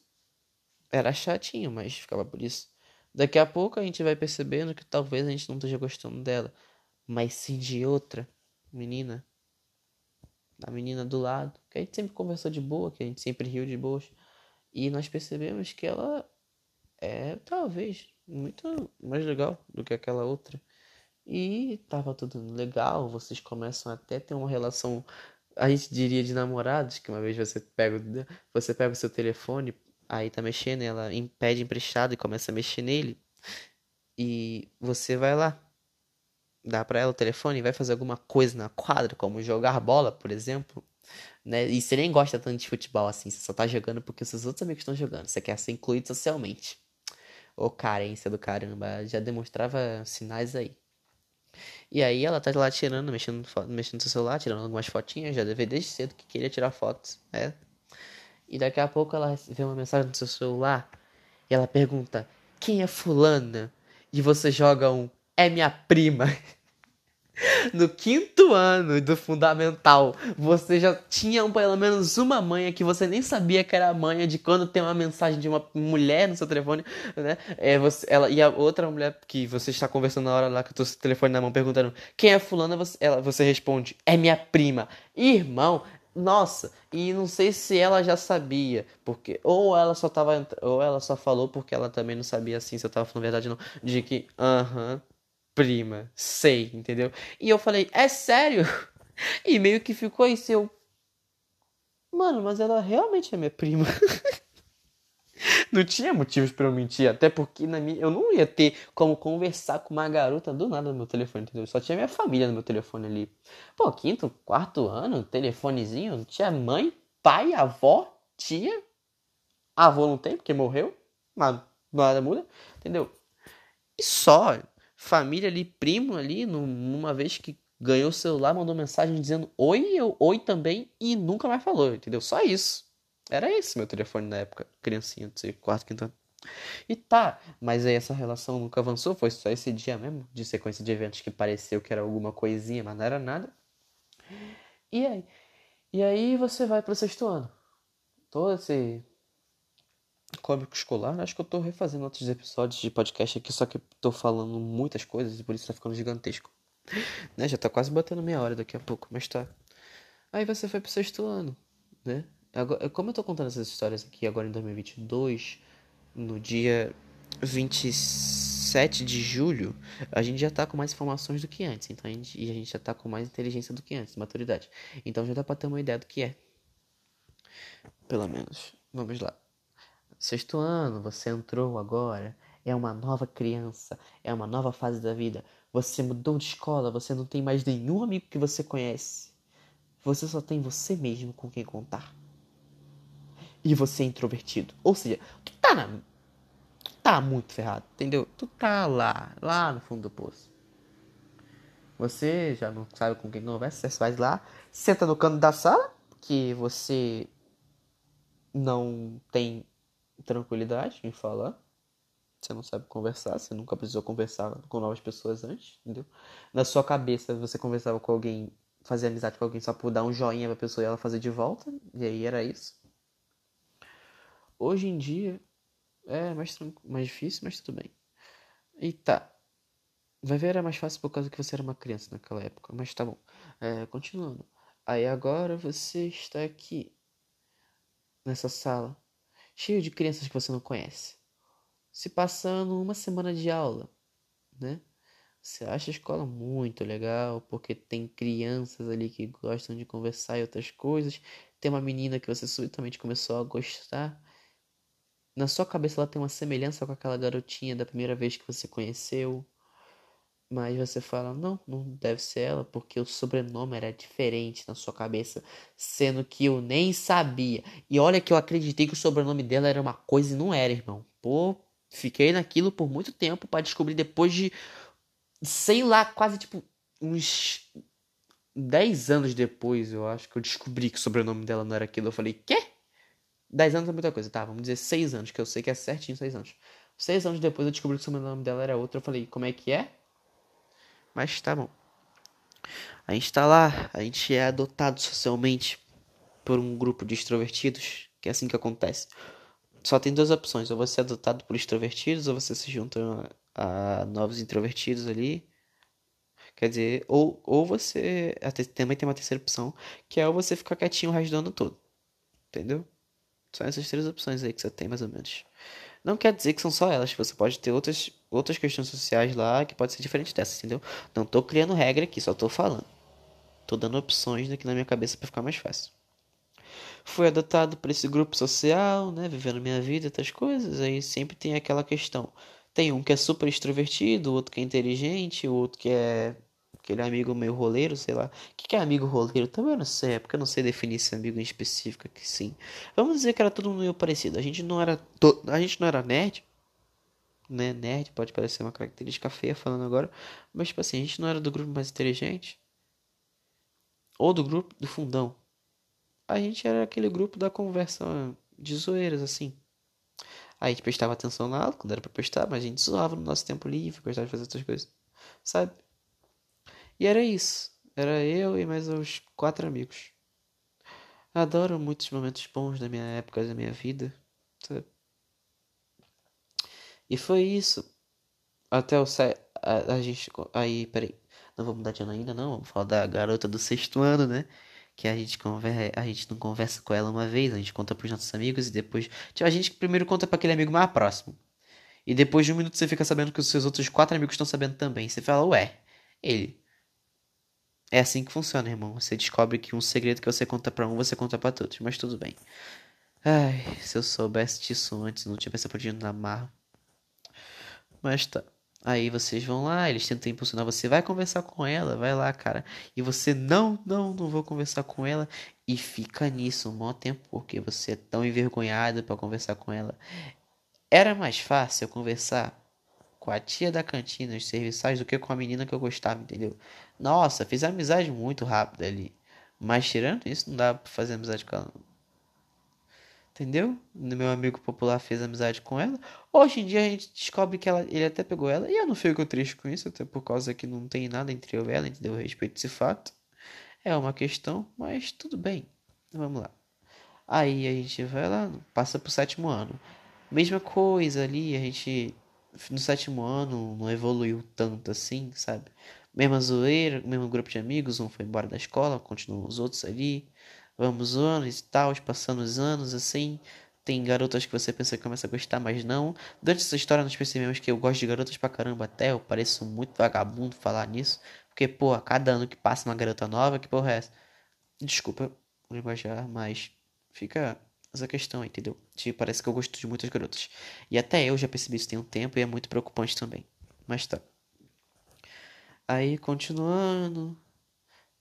Era chatinho, mas ficava por isso. Daqui a pouco a gente vai percebendo que talvez a gente não esteja gostando dela, mas sim de outra menina. Da menina do lado, que a gente sempre conversou de boa, que a gente sempre riu de boas. E nós percebemos que ela é talvez muito mais legal do que aquela outra. E tava tudo legal, vocês começam até ter uma relação, a gente diria de namorados, que uma vez você pega, você pega o seu telefone, aí tá mexendo, ela impede emprestado e começa a mexer nele. E você vai lá, dá para ela o telefone e vai fazer alguma coisa na quadra, como jogar bola, por exemplo. Né? E você nem gosta tanto de futebol assim, você só tá jogando porque os seus outros amigos estão jogando, você quer ser incluído socialmente. Ô carência do caramba, já demonstrava sinais aí. E aí ela tá lá tirando, mexendo, mexendo no seu celular, tirando algumas fotinhas, já deve desde cedo que queria tirar fotos, né? E daqui a pouco ela vê uma mensagem no seu celular e ela pergunta: Quem é fulana? E você joga um É minha prima. no quinto ano do fundamental, você já tinha pelo menos uma manha que você nem sabia que era a manha de quando tem uma mensagem de uma mulher no seu telefone, né? É, você, ela, e a outra mulher que você está conversando na hora lá com o telefone na mão perguntando quem é fulana, você, ela, você responde, é minha prima. Irmão, nossa, e não sei se ela já sabia, porque ou ela só tava ou ela só falou porque ela também não sabia assim se eu tava falando verdade não, de que aham, uh -huh, prima, sei, entendeu? E eu falei, é sério? E meio que ficou isso, eu. Mano, mas ela realmente é minha prima. não tinha motivos para eu mentir, até porque na minha, eu não ia ter como conversar com uma garota do nada no meu telefone, entendeu? Só tinha minha família no meu telefone ali. Pô, quinto, quarto ano, telefonezinho, tinha mãe, pai, avó, tia. Avô não tem, porque morreu, mas nada muda, entendeu? E só, família ali, primo ali, numa vez que ganhou o celular, mandou mensagem dizendo oi, eu oi também e nunca mais falou, entendeu? Só isso. Era esse meu telefone na época, criancinha, de quarto, quinto ano. E tá, mas aí essa relação nunca avançou, foi só esse dia mesmo, de sequência de eventos que pareceu que era alguma coisinha, mas não era nada. E aí? E aí você vai pro sexto ano. Todo esse cômico escolar. Acho que eu tô refazendo outros episódios de podcast aqui, só que tô falando muitas coisas e por isso tá ficando gigantesco. Né? Já tá quase batendo meia hora daqui a pouco, mas tá. Aí você foi pro sexto ano, né? Agora, como eu tô contando essas histórias aqui agora em 2022, no dia 27 de julho, a gente já tá com mais informações do que antes. Então a gente, e a gente já tá com mais inteligência do que antes, maturidade. Então já dá pra ter uma ideia do que é. Pelo menos. Vamos lá. Sexto ano, você entrou agora, é uma nova criança, é uma nova fase da vida. Você mudou de escola, você não tem mais nenhum amigo que você conhece. você só tem você mesmo com quem contar. E você é introvertido. Ou seja, tu tá na. Tu tá muito ferrado, entendeu? Tu tá lá, lá no fundo do poço. Você já não sabe com quem conversa, você vai lá, senta no canto da sala, que você não tem tranquilidade em falar. Você não sabe conversar, você nunca precisou conversar com novas pessoas antes, entendeu? Na sua cabeça, você conversava com alguém, fazia amizade com alguém só por dar um joinha pra pessoa e ela fazer de volta, e aí era isso. Hoje em dia, é mais, mais difícil, mas tudo bem. E tá. Vai ver, era mais fácil por causa que você era uma criança naquela época, mas tá bom. É, continuando. Aí agora você está aqui, nessa sala, cheio de crianças que você não conhece se passando uma semana de aula, né? Você acha a escola muito legal, porque tem crianças ali que gostam de conversar e outras coisas. Tem uma menina que você subitamente começou a gostar. Na sua cabeça ela tem uma semelhança com aquela garotinha da primeira vez que você conheceu. Mas você fala, não, não deve ser ela, porque o sobrenome era diferente na sua cabeça, sendo que eu nem sabia. E olha que eu acreditei que o sobrenome dela era uma coisa e não era, irmão. Pô, Fiquei naquilo por muito tempo para descobrir depois de, sei lá, quase tipo uns 10 anos depois, eu acho que eu descobri que o sobrenome dela não era aquilo. Eu falei, quê? 10 anos é muita coisa, tá? Vamos dizer 6 anos, que eu sei que é certinho 6 anos. 6 anos depois eu descobri que o sobrenome dela era outro. Eu falei, como é que é? Mas tá bom. A gente tá lá, a gente é adotado socialmente por um grupo de extrovertidos, que é assim que acontece só tem duas opções: ou você é adotado por extrovertidos, ou você se junta a, a novos introvertidos ali. Quer dizer, ou, ou você. Também tem uma terceira opção, que é ou você ficar quietinho o resto do ano todo. Entendeu? São essas três opções aí que você tem, mais ou menos. Não quer dizer que são só elas, você pode ter outras, outras questões sociais lá que pode ser diferente dessas, entendeu? Não tô criando regra aqui, só tô falando. Tô dando opções aqui na minha cabeça para ficar mais fácil fui adotado por esse grupo social, né, vivendo minha vida, outras coisas, aí sempre tem aquela questão. Tem um que é super extrovertido, o outro que é inteligente, o outro que é aquele amigo meio roleiro, sei lá. O que é amigo roleiro? Também eu não sei, é porque eu não sei definir esse amigo em específico aqui sim. Vamos dizer que era todo mundo meio parecido. A gente não era to... a gente não era nerd, né? Nerd pode parecer uma característica feia falando agora, mas tipo assim, a gente não era do grupo mais inteligente ou do grupo do fundão a gente era aquele grupo da conversa de zoeiras, assim. Aí a gente prestava atenção na aula, quando era pra prestar, mas a gente zoava no nosso tempo livre, gostava de fazer outras coisas, sabe? E era isso. Era eu e mais uns quatro amigos. Adoro muitos momentos bons da minha época, da minha vida? E foi isso. Até o a, a gente. Aí, peraí. Não vou mudar de ano ainda, não. Vamos falar da garota do sexto ano, né? que a gente conversa, a gente não conversa com ela uma vez, a gente conta pros nossos amigos e depois, tipo, a gente primeiro conta para aquele amigo mais próximo. E depois de um minuto você fica sabendo que os seus outros quatro amigos estão sabendo também. Você fala, ué, ele. É assim que funciona, irmão. Você descobre que um segredo que você conta para um, você conta para todos, mas tudo bem. Ai, se eu soubesse disso antes, não tinha pensado por na. Mas tá. Aí vocês vão lá, eles tentam impulsionar você, vai conversar com ela, vai lá, cara. E você, não, não, não vou conversar com ela. E fica nisso um bom tempo, porque você é tão envergonhado para conversar com ela. Era mais fácil eu conversar com a tia da cantina, os serviçais, do que com a menina que eu gostava, entendeu? Nossa, fiz amizade muito rápida ali. Mas tirando isso, não dá pra fazer amizade com ela. Entendeu? Meu amigo popular fez amizade com ela. Hoje em dia a gente descobre que ela, ele até pegou ela. E eu não fico triste com isso, até por causa que não tem nada entre eu e ela, entendeu? A respeito desse fato. É uma questão, mas tudo bem. Vamos lá. Aí a gente vai lá, passa pro sétimo ano. Mesma coisa ali, a gente no sétimo ano não evoluiu tanto assim, sabe? Mesma zoeira, mesmo grupo de amigos, um foi embora da escola, continuam os outros ali. Vamos anos e tal, passando os anos assim. Tem garotas que você pensa que começa a gostar, mas não. Durante essa história nós percebemos que eu gosto de garotas pra caramba até. Eu pareço muito vagabundo falar nisso. Porque, pô, a cada ano que passa uma garota nova, que porra é essa? Desculpa linguajar, mas fica essa questão, entendeu? Tipo, parece que eu gosto de muitas garotas. E até eu já percebi isso tem um tempo e é muito preocupante também. Mas tá. Aí, continuando.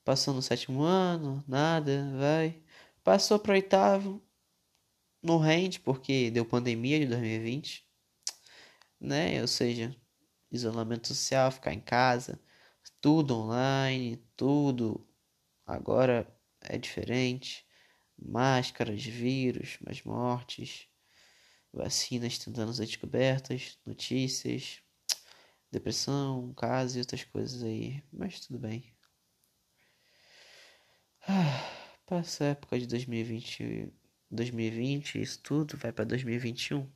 Passou no sétimo ano, nada, vai. Passou pro oitavo, não rende porque deu pandemia de 2020, né? Ou seja, isolamento social, ficar em casa, tudo online, tudo agora é diferente. Máscaras, vírus, mais mortes, vacinas tentando ser descobertas, notícias, depressão, casos e outras coisas aí, mas tudo bem. Ah, passa a época de 2020, 2020, isso tudo vai para 2021,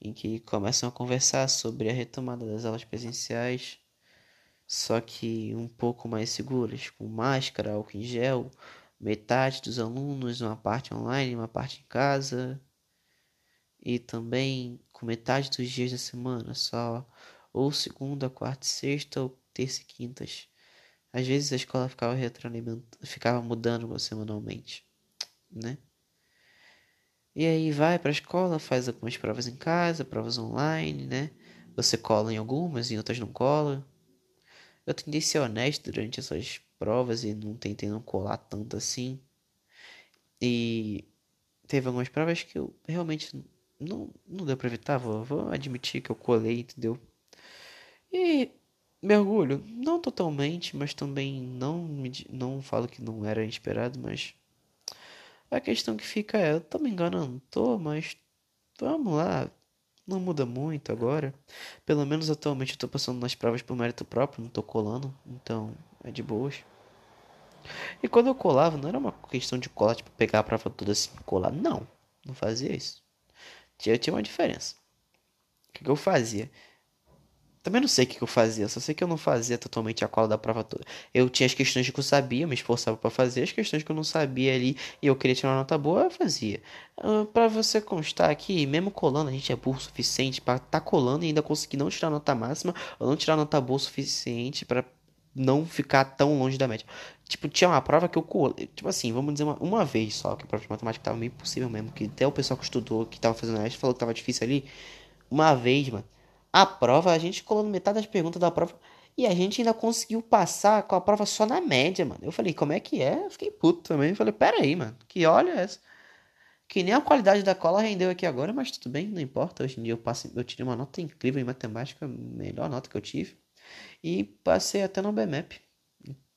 em que começam a conversar sobre a retomada das aulas presenciais, só que um pouco mais seguras, com máscara, álcool em gel, metade dos alunos, uma parte online, uma parte em casa, e também com metade dos dias da semana, só ou segunda, quarta e sexta, ou terça e quintas. Às vezes a escola ficava retroalimentando, ficava mudando semanalmente, né? E aí vai para a escola, faz algumas provas em casa, provas online, né? Você cola em algumas, em outras não cola. Eu tentei ser honesto durante essas provas e não tentei não colar tanto assim. E teve algumas provas que eu realmente não, não deu pra evitar, vou, vou admitir que eu colei, entendeu? E mergulho, não totalmente, mas também não, não falo que não era esperado, mas a questão que fica é, eu tô me enganando, tô, mas vamos lá, não muda muito agora. Pelo menos atualmente eu tô passando nas provas por mérito próprio, não tô colando, então é de boas. E quando eu colava, não era uma questão de colar, tipo, pegar a prova toda assim, colar, não, não fazia isso. Tinha, tinha uma diferença. O que, que eu fazia? Também não sei o que, eu fazia, só sei que eu não fazia totalmente a cola da prova toda. Eu tinha as questões que eu sabia, me esforçava para fazer, as questões que eu não sabia ali e eu queria tirar uma nota boa, eu fazia. Ah, para você constar aqui, mesmo colando, a gente é burro o suficiente para estar tá colando e ainda conseguir não tirar nota máxima ou não tirar nota boa o suficiente para não ficar tão longe da média. Tipo, tinha uma prova que eu colei. Tipo assim, vamos dizer uma, uma vez só, que a prova de matemática tava meio impossível mesmo. Que até o pessoal que estudou, que tava fazendo a falou que tava difícil ali. Uma vez, mano. A prova, a gente colou metade das perguntas da prova. E a gente ainda conseguiu passar com a prova só na média, mano. Eu falei, como é que é? Eu fiquei puto também. Eu falei, pera aí, mano. Que olha essa. Que nem a qualidade da cola rendeu aqui agora, mas tudo bem, não importa. Hoje em dia eu, passei, eu tirei uma nota incrível em matemática, melhor nota que eu tive. E passei até no BMAP.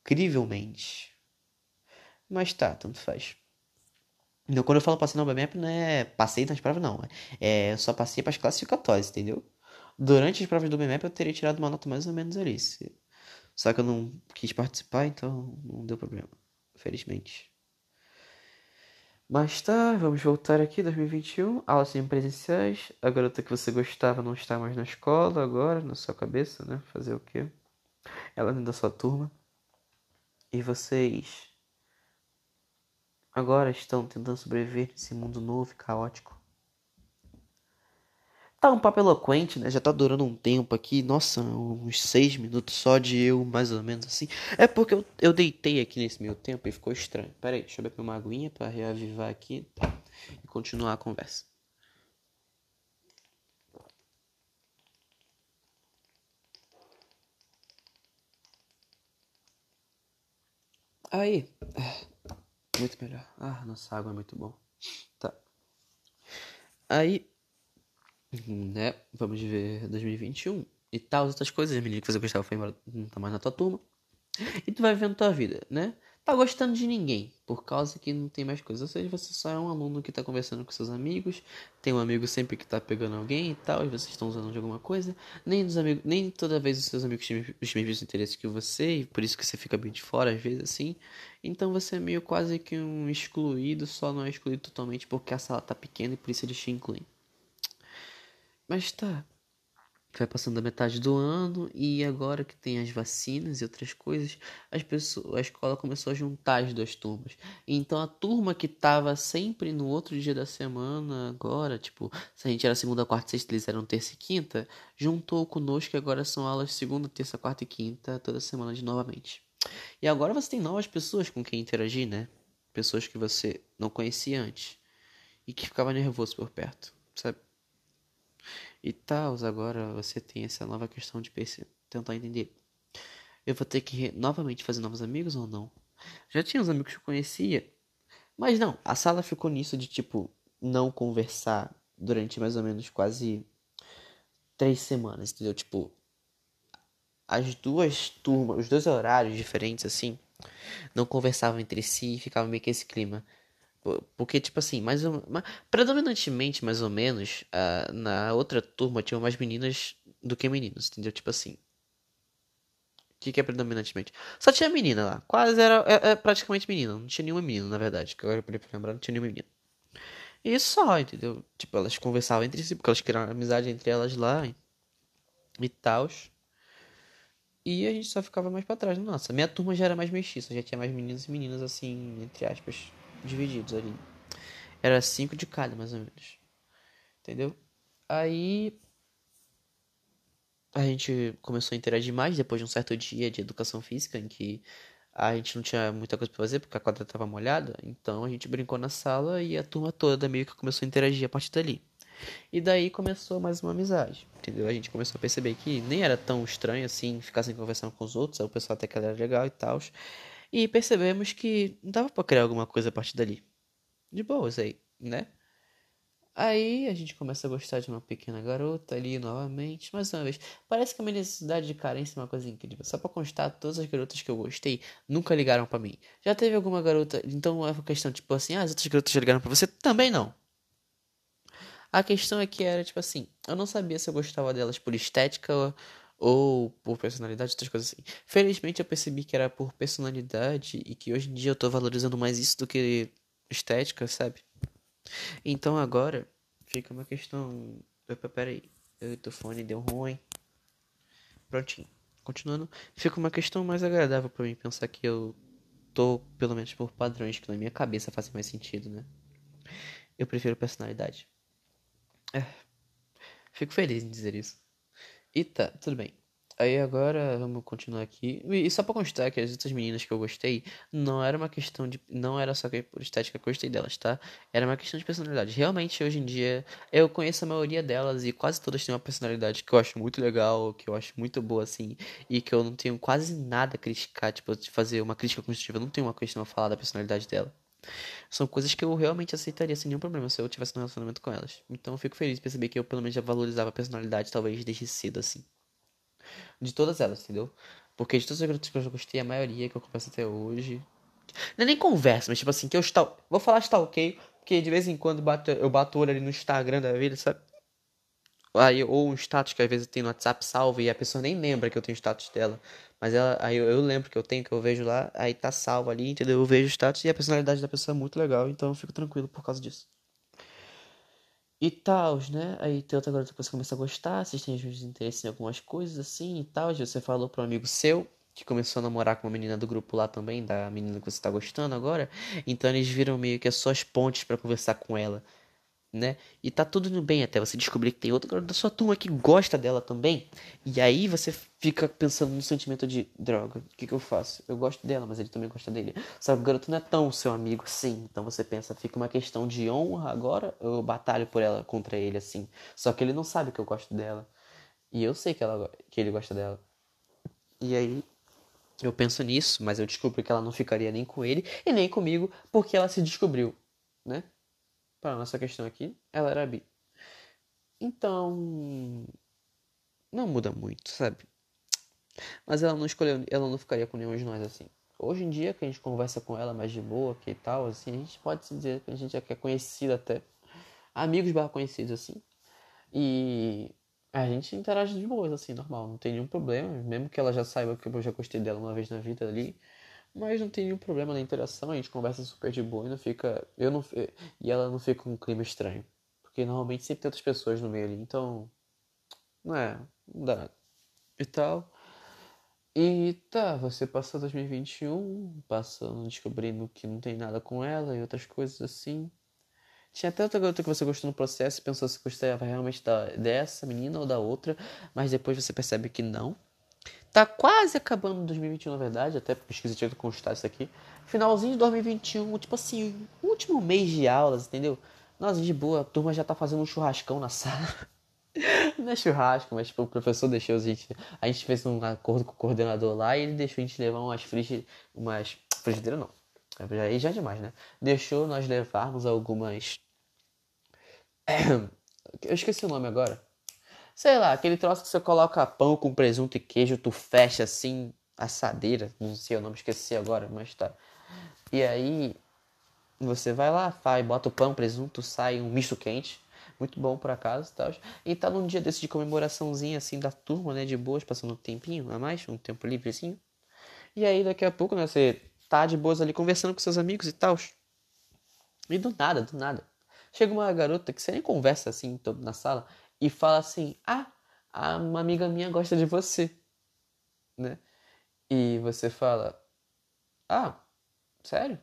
Incrivelmente. Mas tá, tanto faz. Então, quando eu falo passei no BMAP, não é passei nas provas, não. É só passei para as classificatórias, entendeu? Durante as provas do BMAP eu teria tirado uma nota mais ou menos ali. Só que eu não quis participar, então não deu problema. Felizmente. Mas tá, vamos voltar aqui, 2021, aulas presenciais. A garota que você gostava não está mais na escola agora, na sua cabeça, né? Fazer o quê? Ela dentro da sua turma. E vocês agora estão tentando sobreviver nesse mundo novo e caótico. Tá um papo eloquente, né? Já tá durando um tempo aqui. Nossa, uns seis minutos só de eu, mais ou menos assim. É porque eu, eu deitei aqui nesse meio tempo e ficou estranho. Pera aí, deixa eu beber uma aguinha pra reavivar aqui tá? e continuar a conversa. Aí. Muito melhor. Ah, nossa água é muito bom. Tá. Aí né? Vamos ver 2021 e tal, outras coisas. A menina que você gostava foi embora, não tá mais na tua turma. E tu vai vivendo tua vida, né? Tá gostando de ninguém, por causa que não tem mais coisas. Ou seja, você só é um aluno que tá conversando com seus amigos, tem um amigo sempre que tá pegando alguém e tal, e vocês estão usando de alguma coisa. Nem dos amigos, nem toda vez os seus amigos têm os mesmos interesses que você, e por isso que você fica bem de fora às vezes assim. Então você é meio quase que um excluído, só não é excluído totalmente porque a sala tá pequena e por isso eles te incluem. Mas tá. Vai passando a metade do ano e agora que tem as vacinas e outras coisas, as pessoas, a escola começou a juntar as duas turmas. Então a turma que tava sempre no outro dia da semana, agora, tipo, se a gente era segunda, quarta, sexta, eles eram terça e quinta, juntou conosco e agora são aulas segunda, terça, quarta e quinta, toda semana de novamente. E agora você tem novas pessoas com quem interagir, né? Pessoas que você não conhecia antes e que ficava nervoso por perto, sabe? E tal. Agora você tem essa nova questão de tentar entender. eu vou ter que novamente fazer novos amigos ou não? Já tinha uns amigos que eu conhecia, mas não, a sala ficou nisso de tipo não conversar durante mais ou menos quase três semanas, entendeu? Tipo, as duas turmas, os dois horários diferentes, assim, não conversavam entre si e ficava meio que esse clima. Porque, tipo assim, mais ou, predominantemente, mais ou menos, uh, na outra turma tinham mais meninas do que meninos, entendeu? Tipo assim. O que, que é predominantemente? Só tinha menina lá. Quase era é, é praticamente menina. Não tinha nenhuma menina, na verdade. Que agora eu parei lembrar, não tinha nenhuma menina. E só, entendeu? Tipo, elas conversavam entre si, porque elas criaram amizade entre elas lá e, e tal. E a gente só ficava mais pra trás. Nossa, minha turma já era mais mestiça, já tinha mais meninos e meninas, assim, entre aspas, divididos ali. Era cinco de cada, mais ou menos. Entendeu? Aí a gente começou a interagir mais depois de um certo dia de educação física em que a gente não tinha muita coisa para fazer porque a quadra estava molhada, então a gente brincou na sala e a turma toda meio que começou a interagir a partir dali. E daí começou mais uma amizade, entendeu? A gente começou a perceber que nem era tão estranho assim ficar sem conversando com os outros, o pessoal até que era legal e tal. E percebemos que dava para criar alguma coisa a partir dali. De boas aí, né? Aí a gente começa a gostar de uma pequena garota ali novamente. Mais uma vez, parece que a minha necessidade de carência é uma coisa incrível. Só pra constar, todas as garotas que eu gostei nunca ligaram para mim. Já teve alguma garota. Então é uma questão tipo assim: ah, as outras garotas já ligaram pra você? Também não. A questão é que era tipo assim: eu não sabia se eu gostava delas por estética ou por personalidade, outras coisas assim. Felizmente eu percebi que era por personalidade e que hoje em dia eu tô valorizando mais isso do que estética, sabe? Então agora fica uma questão. Opa, peraí. O fone deu ruim. Prontinho. Continuando, fica uma questão mais agradável para mim pensar que eu tô, pelo menos por padrões que na minha cabeça fazem mais sentido, né? Eu prefiro personalidade. É. Fico feliz em dizer isso. E tá, tudo bem. Aí agora vamos continuar aqui. E só pra constar que as outras meninas que eu gostei, não era uma questão de. Não era só por estética que eu gostei delas, tá? Era uma questão de personalidade. Realmente, hoje em dia, eu conheço a maioria delas e quase todas têm uma personalidade que eu acho muito legal, que eu acho muito boa, assim. E que eu não tenho quase nada a criticar, tipo, de fazer uma crítica construtiva. Eu não tenho uma questão a falar da personalidade dela. São coisas que eu realmente aceitaria sem nenhum problema se eu tivesse um relacionamento com elas. Então eu fico feliz de perceber que eu pelo menos já valorizava a personalidade, talvez desde cedo, assim. De todas elas, entendeu? Porque de todas as garotas que eu gostei, a maioria que eu converso até hoje. Não é nem conversa, mas tipo assim, que eu estou. Vou falar stalkeio, porque de vez em quando bato, eu bato o olho ali no Instagram da vida, sabe? Aí, ou um status que às vezes eu tenho no WhatsApp salvo e a pessoa nem lembra que eu tenho status dela. Mas ela, aí eu, eu, lembro que eu tenho, que eu vejo lá, aí tá salvo ali, entendeu? Eu vejo o status e a personalidade da pessoa é muito legal, então eu fico tranquilo por causa disso e tal, né? Aí tem outra garota que você começa a gostar, vocês têm os interesses em algumas coisas assim e tal. Você falou para um amigo seu que começou a namorar com uma menina do grupo lá também, da menina que você tá gostando agora. Então eles viram meio que as suas pontes para conversar com ela né? E tá tudo indo bem até você descobrir que tem outro garoto da sua turma que gosta dela também. E aí você fica pensando no sentimento de droga, o que, que eu faço? Eu gosto dela, mas ele também gosta dele. Sabe, o garoto não é tão seu amigo assim. Então você pensa, fica uma questão de honra agora, eu batalho por ela contra ele assim. Só que ele não sabe que eu gosto dela. E eu sei que, ela, que ele gosta dela. E aí eu penso nisso, mas eu descubro que ela não ficaria nem com ele e nem comigo, porque ela se descobriu, né? Para nossa questão aqui, ela era bi. Então, não muda muito, sabe? Mas ela não escolheu, ela não ficaria com nenhum de nós assim. Hoje em dia, que a gente conversa com ela mais de boa, que tal, assim, a gente pode se dizer que a gente é, é conhecido até. Amigos barra conhecidos, assim. E a gente interage de boas, assim, normal, não tem nenhum problema. Mesmo que ela já saiba que eu já gostei dela uma vez na vida ali. Mas não tem nenhum problema na interação, a gente conversa super de boa e não fica. Eu não, e ela não fica com um clima estranho. Porque normalmente sempre tem outras pessoas no meio ali, então. Não é, não dá. E tal. E tá, você passou 2021, passando, descobrindo que não tem nada com ela e outras coisas assim. Tinha até outra garota que você gostou no processo e pensou se gostava realmente da, dessa menina ou da outra, mas depois você percebe que não. Tá quase acabando 2021, na verdade, até pesquisa tinha que constar isso aqui. Finalzinho de 2021, tipo assim, último mês de aulas, entendeu? Nossa, de boa, a turma já tá fazendo um churrascão na sala. Não é churrasco, mas tipo, o professor deixou a gente. A gente fez um acordo com o coordenador lá e ele deixou a gente levar umas frigideiras. Umas. Frigideira não. Aí já é demais, né? Deixou nós levarmos algumas. Eu esqueci o nome agora. Sei lá, aquele troço que você coloca pão com presunto e queijo, tu fecha assim, assadeira. Não sei o nome, esqueci agora, mas tá. E aí. Você vai lá, faz, bota o pão, presunto, sai um misto quente muito bom por acaso e tal. E tá num dia desse de comemoraçãozinha assim da turma, né, de boas, passando um tempinho a mais, um tempo livrezinho. E aí daqui a pouco, né, você tá de boas ali conversando com seus amigos e tal. E do nada, do nada. Chega uma garota que você nem conversa assim na sala e fala assim: Ah, uma amiga minha gosta de você. Né? E você fala: Ah, sério?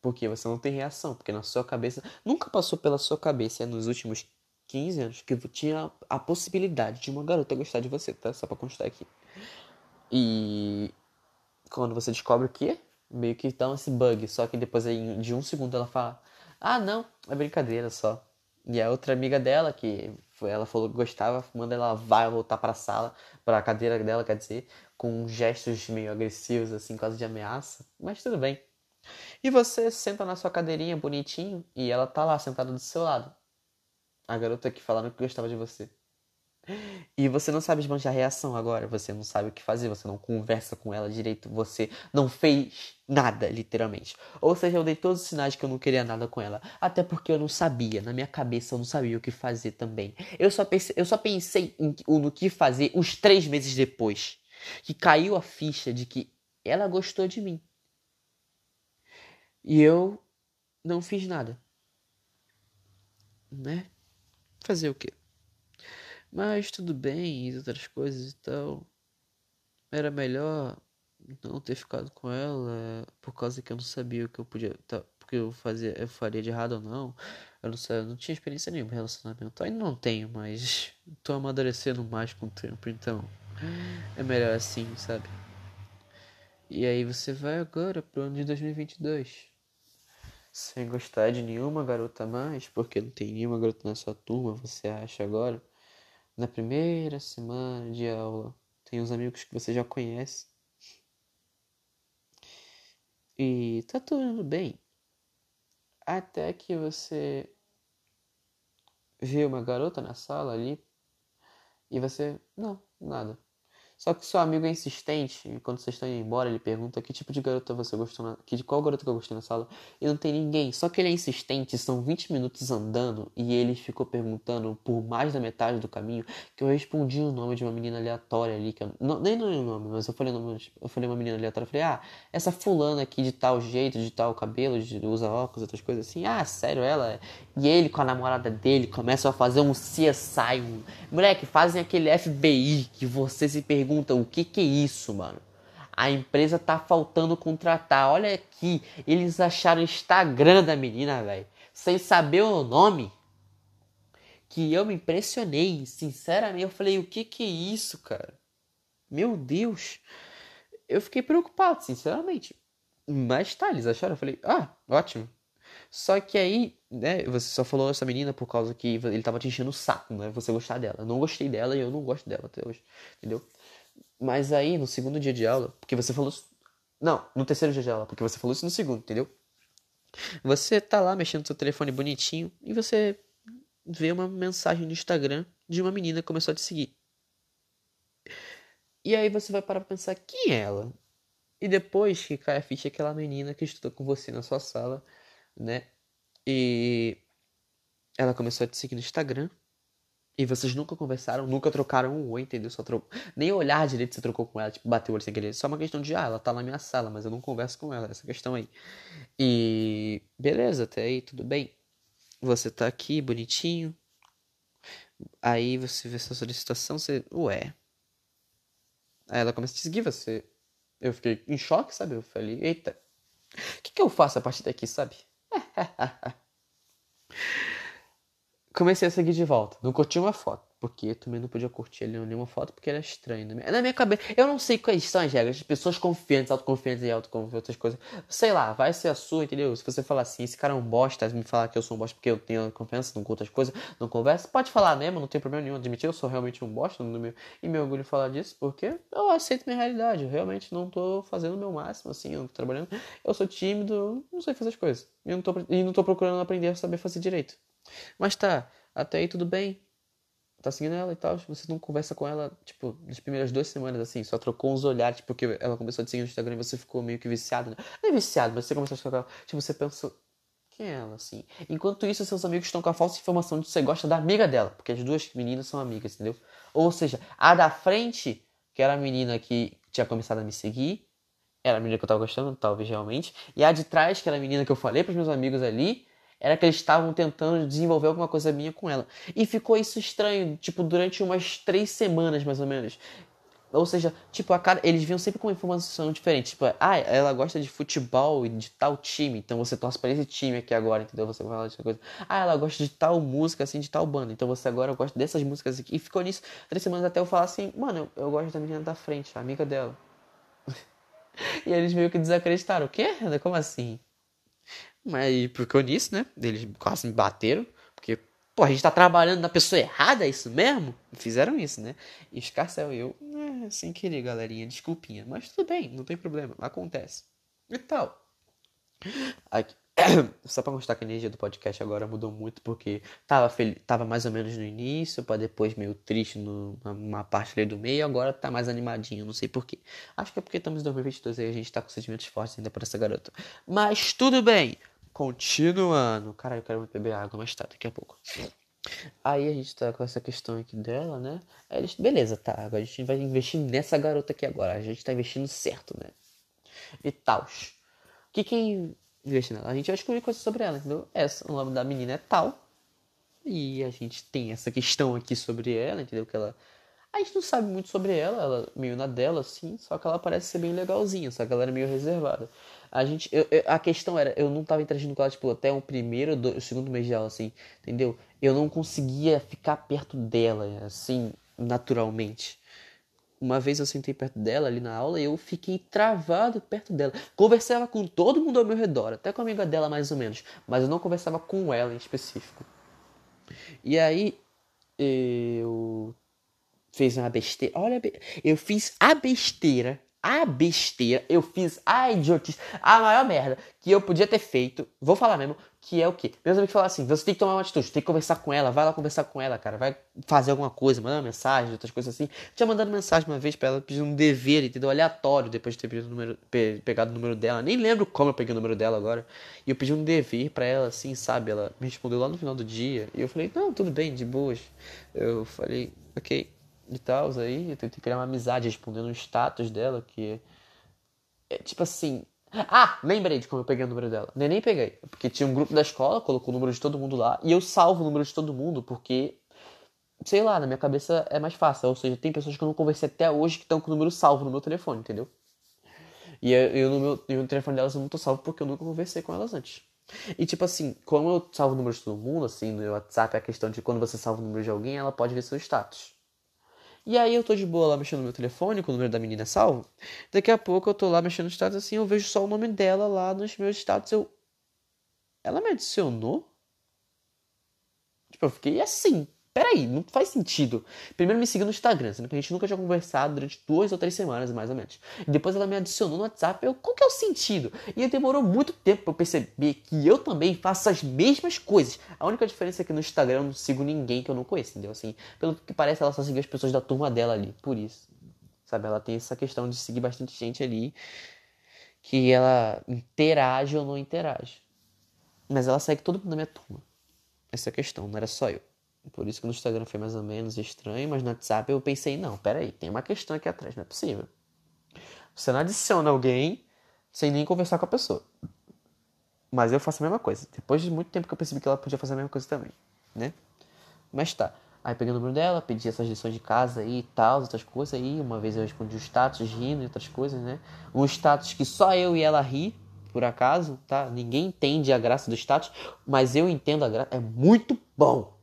Porque você não tem reação, porque na sua cabeça nunca passou pela sua cabeça nos últimos 15 anos que tinha a possibilidade de uma garota gostar de você, tá? Só pra constar aqui. E quando você descobre que meio que dá esse bug, só que depois de um segundo ela fala: Ah, não, é brincadeira só. E a outra amiga dela, que ela falou que gostava, manda ela vai voltar para a sala, para a cadeira dela, quer dizer, com gestos meio agressivos, assim, quase de ameaça. Mas tudo bem. E você senta na sua cadeirinha bonitinho e ela tá lá sentada do seu lado. A garota que falando que gostava de você. E você não sabe esbanjar a reação agora, você não sabe o que fazer, você não conversa com ela direito, você não fez nada, literalmente. Ou seja, eu dei todos os sinais que eu não queria nada com ela, até porque eu não sabia, na minha cabeça eu não sabia o que fazer também. Eu só pensei, eu só pensei em, no que fazer uns três meses depois, que caiu a ficha de que ela gostou de mim. E eu não fiz nada. Né? Fazer o quê? Mas tudo bem, e outras coisas e tal. Era melhor não ter ficado com ela por causa que eu não sabia o que eu podia. Tá, porque eu fazia, eu faria de errado ou não. Eu não, sei, eu não tinha experiência nenhuma em relacionamento. Ainda não tenho, mas tô amadurecendo mais com o tempo, então é melhor assim, sabe? E aí você vai agora pro ano de 2022 sem gostar de nenhuma garota mais, porque não tem nenhuma garota na sua turma, você acha agora? Na primeira semana de aula, tem uns amigos que você já conhece. E tá tudo bem. Até que você vê uma garota na sala ali e você, não, nada. Só que seu amigo é insistente, e quando vocês estão indo embora, ele pergunta que tipo de garota você gostou na... que de qual garota que eu gostei na sala, e não tem ninguém. Só que ele é insistente, são 20 minutos andando, e ele ficou perguntando por mais da metade do caminho que eu respondi o nome de uma menina aleatória ali, que eu não, nem não o nome, mas eu falei nome, eu falei uma menina aleatória, eu falei: "Ah, essa fulana aqui de tal jeito, de tal cabelo, de usa óculos, outras coisas assim". Ah, sério, ela? É? E ele com a namorada dele começam a fazer um CSI, um... moleque, fazem aquele FBI que você se pergunta o que que é isso, mano. A empresa tá faltando contratar. Olha aqui, eles acharam o Instagram da menina, velho, sem saber o nome. Que eu me impressionei, sinceramente, eu falei, o que que é isso, cara? Meu Deus. Eu fiquei preocupado, sinceramente. Mas tá, eles acharam, eu falei, ah, ótimo. Só que aí, né, você só falou essa menina por causa que ele tava te enchendo o saco, né? Você gostar dela. Eu não gostei dela e eu não gosto dela até hoje, entendeu? Mas aí, no segundo dia de aula, porque você falou. Não, no terceiro dia de aula, porque você falou isso no segundo, entendeu? Você tá lá mexendo no seu telefone bonitinho e você vê uma mensagem no Instagram de uma menina que começou a te seguir. E aí você vai parar pra pensar, quem é ela? E depois que cai a ficha, é aquela menina que estuda com você na sua sala, né? E ela começou a te seguir no Instagram. E vocês nunca conversaram, nunca trocaram um oi, entendeu? Só trocou. Nem olhar direito você trocou com ela, tipo, bateu o olho sem querer. Só uma questão de, ah, ela tá na minha sala, mas eu não converso com ela, essa questão aí. E beleza, até aí, tudo bem. Você tá aqui, bonitinho. Aí você vê sua solicitação, você. Ué. Aí ela começa a te seguir, você. Eu fiquei em choque, sabe? Eu falei, eita. O que, que eu faço a partir daqui, sabe? comecei a seguir de volta. Não curti uma foto. Porque também não podia curtir ali nenhuma foto porque era estranho. Né? Na minha cabeça, eu não sei quais são as regras. Pessoas confiantes, autoconfiantes e autoconfiantes, outras coisas. Sei lá, vai ser a sua, entendeu? Se você falar assim, esse cara é um bosta, me falar que eu sou um bosta porque eu tenho confiança, não conto as coisas, não conversa, pode falar mesmo, não tem problema nenhum. Admitir eu sou realmente um bosta no meu, e me orgulho falar disso porque eu aceito minha realidade. Eu realmente não tô fazendo o meu máximo, assim, eu não tô trabalhando. Eu sou tímido, não sei fazer as coisas. E não tô, e não tô procurando aprender a saber fazer direito. Mas tá, até aí tudo bem tá seguindo ela e tal, você não conversa com ela, tipo, nas primeiras duas semanas, assim, só trocou uns olhares, tipo, porque ela começou a te seguir no Instagram e você ficou meio que viciado, né? Não é viciado, mas você começou a ficar, tipo, você pensa, quem é ela, assim? Enquanto isso, seus amigos estão com a falsa informação de que você gosta da amiga dela, porque as duas meninas são amigas, entendeu? Ou seja, a da frente, que era a menina que tinha começado a me seguir, era a menina que eu tava gostando, talvez realmente, e a de trás, que era a menina que eu falei pros meus amigos ali, era que eles estavam tentando desenvolver alguma coisa minha com ela. E ficou isso estranho, tipo, durante umas três semanas, mais ou menos. Ou seja, tipo, a cara, eles vinham sempre com uma informação diferente. Tipo, ah, ela gosta de futebol e de tal time, então você torce para esse time aqui agora, entendeu? Você fala essa coisa. Ah, ela gosta de tal música, assim, de tal banda, então você agora gosta dessas músicas aqui. E ficou nisso três semanas até eu falar assim, mano, eu, eu gosto da menina da frente, amiga dela. e eles meio que desacreditaram. O quê? Como assim? Mas ficou nisso, né? Eles quase me bateram. Porque, pô, a gente tá trabalhando na pessoa errada, é isso mesmo? Fizeram isso, né? E Scarcel e eu, é, sem querer, galerinha, desculpinha. Mas tudo bem, não tem problema, acontece. E tal. Aqui. Só pra mostrar que a energia do podcast agora mudou muito, porque tava, fel... tava mais ou menos no início, para depois meio triste numa parte ali do meio, agora tá mais animadinho, não sei porquê. Acho que é porque estamos em 2022 e a gente tá com sentimentos fortes ainda por essa garota. Mas tudo bem, continuando. Caralho, eu quero beber água, mas tá, daqui a pouco. Aí a gente tá com essa questão aqui dela, né? Aí eles, beleza, tá, agora a gente vai investir nessa garota aqui agora, a gente tá investindo certo, né? E tal. Que quem investir nela. A gente vai descobrir coisas sobre ela, entendeu? Essa, o nome da menina é tal. E a gente tem essa questão aqui sobre ela, entendeu? Que ela. A gente não sabe muito sobre ela, ela meio na dela, assim, só que ela parece ser bem legalzinha, só que ela era meio reservada. A gente. Eu, eu, a questão era, eu não tava interagindo com ela, tipo, até o primeiro do, o segundo mês dela, assim, entendeu? Eu não conseguia ficar perto dela, assim, naturalmente. Uma vez eu sentei perto dela ali na aula e eu fiquei travado perto dela. Conversava com todo mundo ao meu redor, até com a amiga dela mais ou menos, mas eu não conversava com ela em específico. E aí eu fiz uma besteira. Olha, eu fiz a besteira a besteira, eu fiz a idiotice, a maior merda que eu podia ter feito, vou falar mesmo, que é o quê? Meus amigos falam assim, você tem que tomar uma atitude, tem que conversar com ela, vai lá conversar com ela, cara, vai fazer alguma coisa, mandar uma mensagem, outras coisas assim. Tinha mandado mensagem uma vez para ela pedindo um dever, entendeu? Aleatório, depois de ter pedido o número, pe pegado o número dela, nem lembro como eu peguei o número dela agora. E eu pedi um dever para ela, assim, sabe? Ela me respondeu lá no final do dia, e eu falei, não, tudo bem, de boas. Eu falei, ok, e tal, aí eu tentei criar uma amizade respondendo um status dela que é tipo assim. Ah, lembrei de como eu peguei o número dela. Nem nem peguei, porque tinha um grupo da escola, colocou o número de todo mundo lá e eu salvo o número de todo mundo porque sei lá, na minha cabeça é mais fácil, ou seja, tem pessoas que eu não conversei até hoje que estão com o número salvo no meu telefone, entendeu? E eu, eu no meu no telefone delas eu não tô salvo porque eu nunca conversei com elas antes. E tipo assim, como eu salvo o número de todo mundo, assim, no WhatsApp, a questão de quando você salva o número de alguém, ela pode ver seu status. E aí eu tô de boa lá mexendo no meu telefone, com o número da menina salvo. Daqui a pouco eu tô lá mexendo no status assim, eu vejo só o nome dela lá nos meus status. Eu. Ela me adicionou? Tipo, eu fiquei assim peraí, não faz sentido. Primeiro me seguiu no Instagram, sendo que a gente nunca tinha conversado durante duas ou três semanas, mais ou menos. E depois ela me adicionou no WhatsApp, eu, qual que é o sentido? E demorou muito tempo pra eu perceber que eu também faço as mesmas coisas. A única diferença é que no Instagram eu não sigo ninguém que eu não conheço, entendeu? Assim, pelo que parece, ela só seguiu as pessoas da turma dela ali, por isso. Sabe, ela tem essa questão de seguir bastante gente ali, que ela interage ou não interage. Mas ela segue todo mundo da minha turma. Essa é a questão, não era só eu. Por isso que no Instagram foi mais ou menos estranho, mas no WhatsApp eu pensei, não, peraí, tem uma questão aqui atrás, não é possível. Você não adiciona alguém sem nem conversar com a pessoa. Mas eu faço a mesma coisa. Depois de muito tempo que eu percebi que ela podia fazer a mesma coisa também, né? Mas tá. Aí peguei o número dela, pedi essas lições de casa e tal, outras coisas aí. Uma vez eu respondi o status rindo e outras coisas, né? Um status que só eu e ela ri, por acaso, tá? Ninguém entende a graça do status, mas eu entendo a graça. É muito bom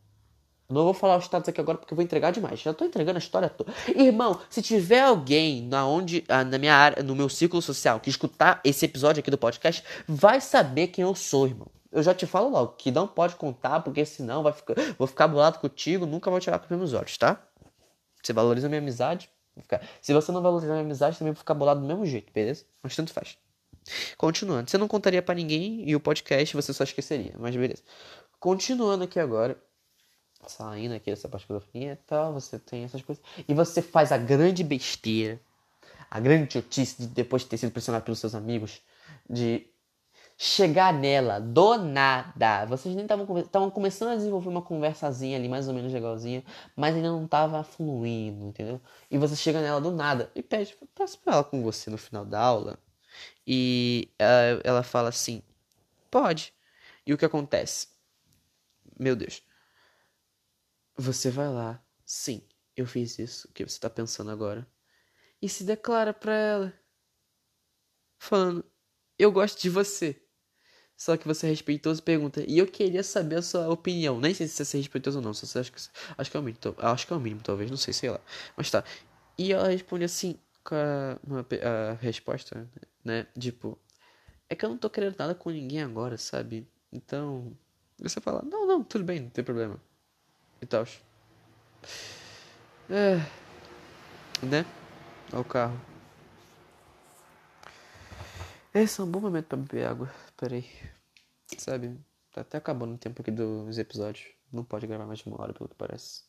Não vou falar os status aqui agora porque eu vou entregar demais. Já tô entregando a história toda. Irmão, se tiver alguém na onde, ah, na minha área, no meu círculo social, que escutar esse episódio aqui do podcast, vai saber quem eu sou, irmão. Eu já te falo logo que não pode contar, porque senão vai ficar, vou ficar bolado contigo, nunca vou tirar com os meus olhos, tá? Você valoriza a minha amizade, ficar... se você não valorizar a minha amizade, também vou ficar bolado do mesmo jeito, beleza? Mas tanto faz. Continuando, você não contaria para ninguém e o podcast você só esqueceria, mas beleza. Continuando aqui agora, saindo aqui dessa parte e tal, você tem essas coisas. E você faz a grande besteira, a grande idiotice de depois de ter sido pressionado pelos seus amigos, de chegar nela do nada. Vocês nem estavam começando a desenvolver uma conversazinha ali, mais ou menos legalzinha, mas ainda não tava fluindo, entendeu? E você chega nela do nada e pede, peço pra ela com você no final da aula. E ela, ela fala assim: pode. E o que acontece? Meu Deus. Você vai lá, sim, eu fiz isso, o que você tá pensando agora, e se declara pra ela, falando: Eu gosto de você. Só que você é respeitoso pergunta, e eu queria saber a sua opinião. Nem sei se você é respeitoso ou não, só acha que, acho que é o mínimo, acho que é o mínimo, talvez, não sei, sei lá. Mas tá. E ela responde assim, com a, uma, a resposta, né? Tipo, é que eu não tô querendo nada com ninguém agora, sabe? Então, você fala, não, não, tudo bem, não tem problema e tal. É. Né? Olha o carro. Esse é um bom momento pra beber água. Peraí. Sabe? Tá até acabando o tempo aqui dos episódios. Não pode gravar mais de uma hora, pelo que parece.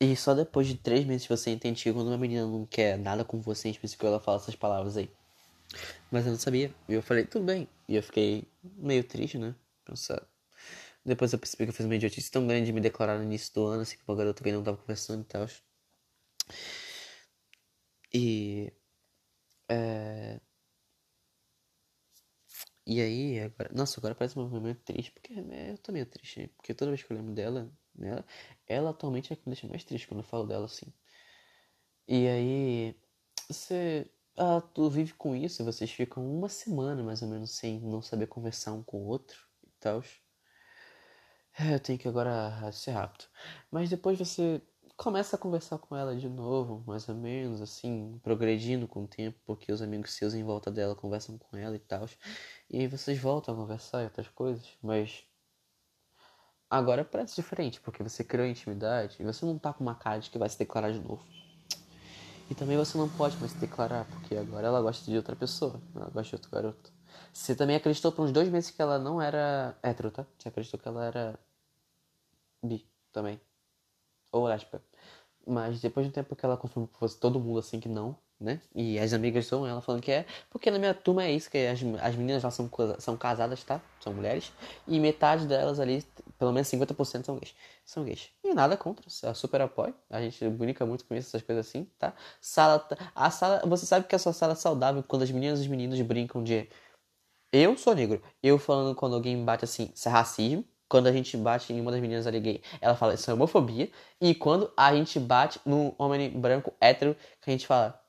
E só depois de três meses você entende que quando uma menina não quer nada com você em específico, ela fala essas palavras aí. Mas eu não sabia. E eu falei, tudo bem. E eu fiquei meio triste, né? Pensar. Depois eu percebi que eu fiz uma idiotice tão grande de me declarar no início do ano, assim, com uma garota que não tava conversando e tal. E. É... E aí, agora. Nossa, agora parece um momento triste, porque eu tô meio triste, porque toda vez que eu lembro dela, ela, ela atualmente é que me deixa mais triste quando eu falo dela assim. E aí, você. Ah, tu vive com isso vocês ficam uma semana mais ou menos sem não saber conversar um com o outro e tal. É, eu tenho que agora ser rápido. Mas depois você começa a conversar com ela de novo, mais ou menos, assim, progredindo com o tempo, porque os amigos seus em volta dela conversam com ela e tal. E vocês voltam a conversar e outras coisas, mas Agora parece diferente, porque você criou intimidade e você não tá com uma cara de que vai se declarar de novo. E também você não pode mais se declarar, porque agora ela gosta de outra pessoa, ela gosta de outro garoto. Você também acreditou por uns dois meses que ela não era hétero, tá? Você acreditou que ela era bi também. Ou lésbica. Mas depois de um tempo que ela confirmou que fosse todo mundo assim que não, né? E as amigas são ela falando que é, porque na minha turma é isso, que as, as meninas lá são, são casadas, tá? São mulheres. E metade delas ali, pelo menos 50% são gays. São gays. E nada contra, super apoio. A gente brinca muito com isso, essas coisas assim, tá? Sala, a sala, você sabe que a sua sala é saudável quando as meninas e os meninos brincam de eu sou negro. Eu falando quando alguém bate assim, isso é racismo. Quando a gente bate em uma das meninas ali gay, ela fala isso é homofobia. E quando a gente bate num homem branco hétero, que a gente fala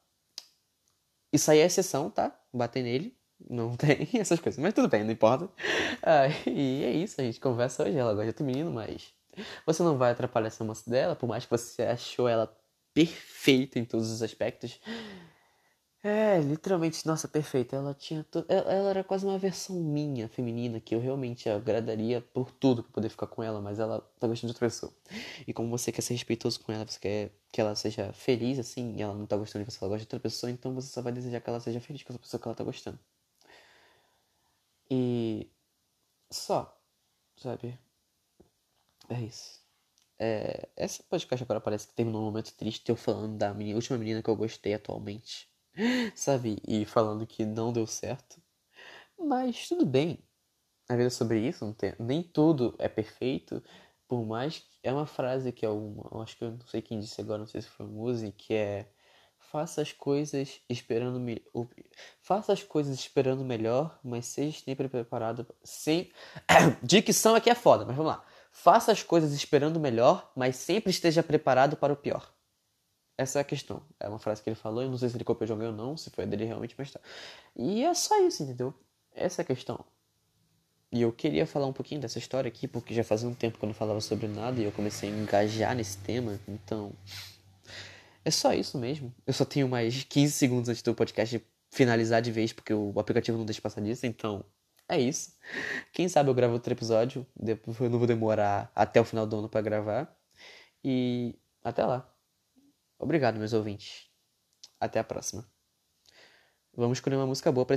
isso aí é exceção, tá? Bater nele. Não tem essas coisas. Mas tudo bem, não importa. Ah, e é isso, a gente conversa hoje. Ela gosta outro menino, mas você não vai atrapalhar essa moça dela, por mais que você achou ela perfeita em todos os aspectos. É, literalmente, nossa, perfeita. Ela tinha. To... Ela, ela, era quase uma versão minha, feminina, que eu realmente agradaria por tudo pra poder ficar com ela, mas ela tá gostando de outra pessoa. E como você quer ser respeitoso com ela, você quer que ela seja feliz, assim, e ela não tá gostando de você, ela gosta de outra pessoa, então você só vai desejar que ela seja feliz com essa pessoa que ela tá gostando. E. Só, sabe? É isso. É, essa podcast agora parece que terminou um momento triste eu falando da minha última menina que eu gostei atualmente. sabe? E falando que não deu certo. Mas tudo bem. A vida é sobre isso, tem, nem tudo é perfeito. Por mais que é uma frase que é uma, acho que eu não sei quem disse agora, não sei se foi música, que é faça as coisas esperando me... faça as coisas esperando melhor, mas seja sempre preparado sem dicção aqui é foda, mas vamos lá. Faça as coisas esperando melhor, mas sempre esteja preparado para o pior. Essa é a questão. É uma frase que ele falou, eu não sei se ele copiou de alguém ou não, se foi dele realmente, mas tá. E é só isso, entendeu? Essa é a questão. E eu queria falar um pouquinho dessa história aqui, porque já fazia um tempo que eu não falava sobre nada e eu comecei a engajar nesse tema, então. É só isso mesmo. Eu só tenho mais 15 segundos antes do podcast finalizar de vez, porque o aplicativo não deixa passar disso, então. É isso. Quem sabe eu gravo outro episódio, eu não vou demorar até o final do ano para gravar. E até lá. Obrigado, meus ouvintes. Até a próxima. Vamos escolher uma música boa pra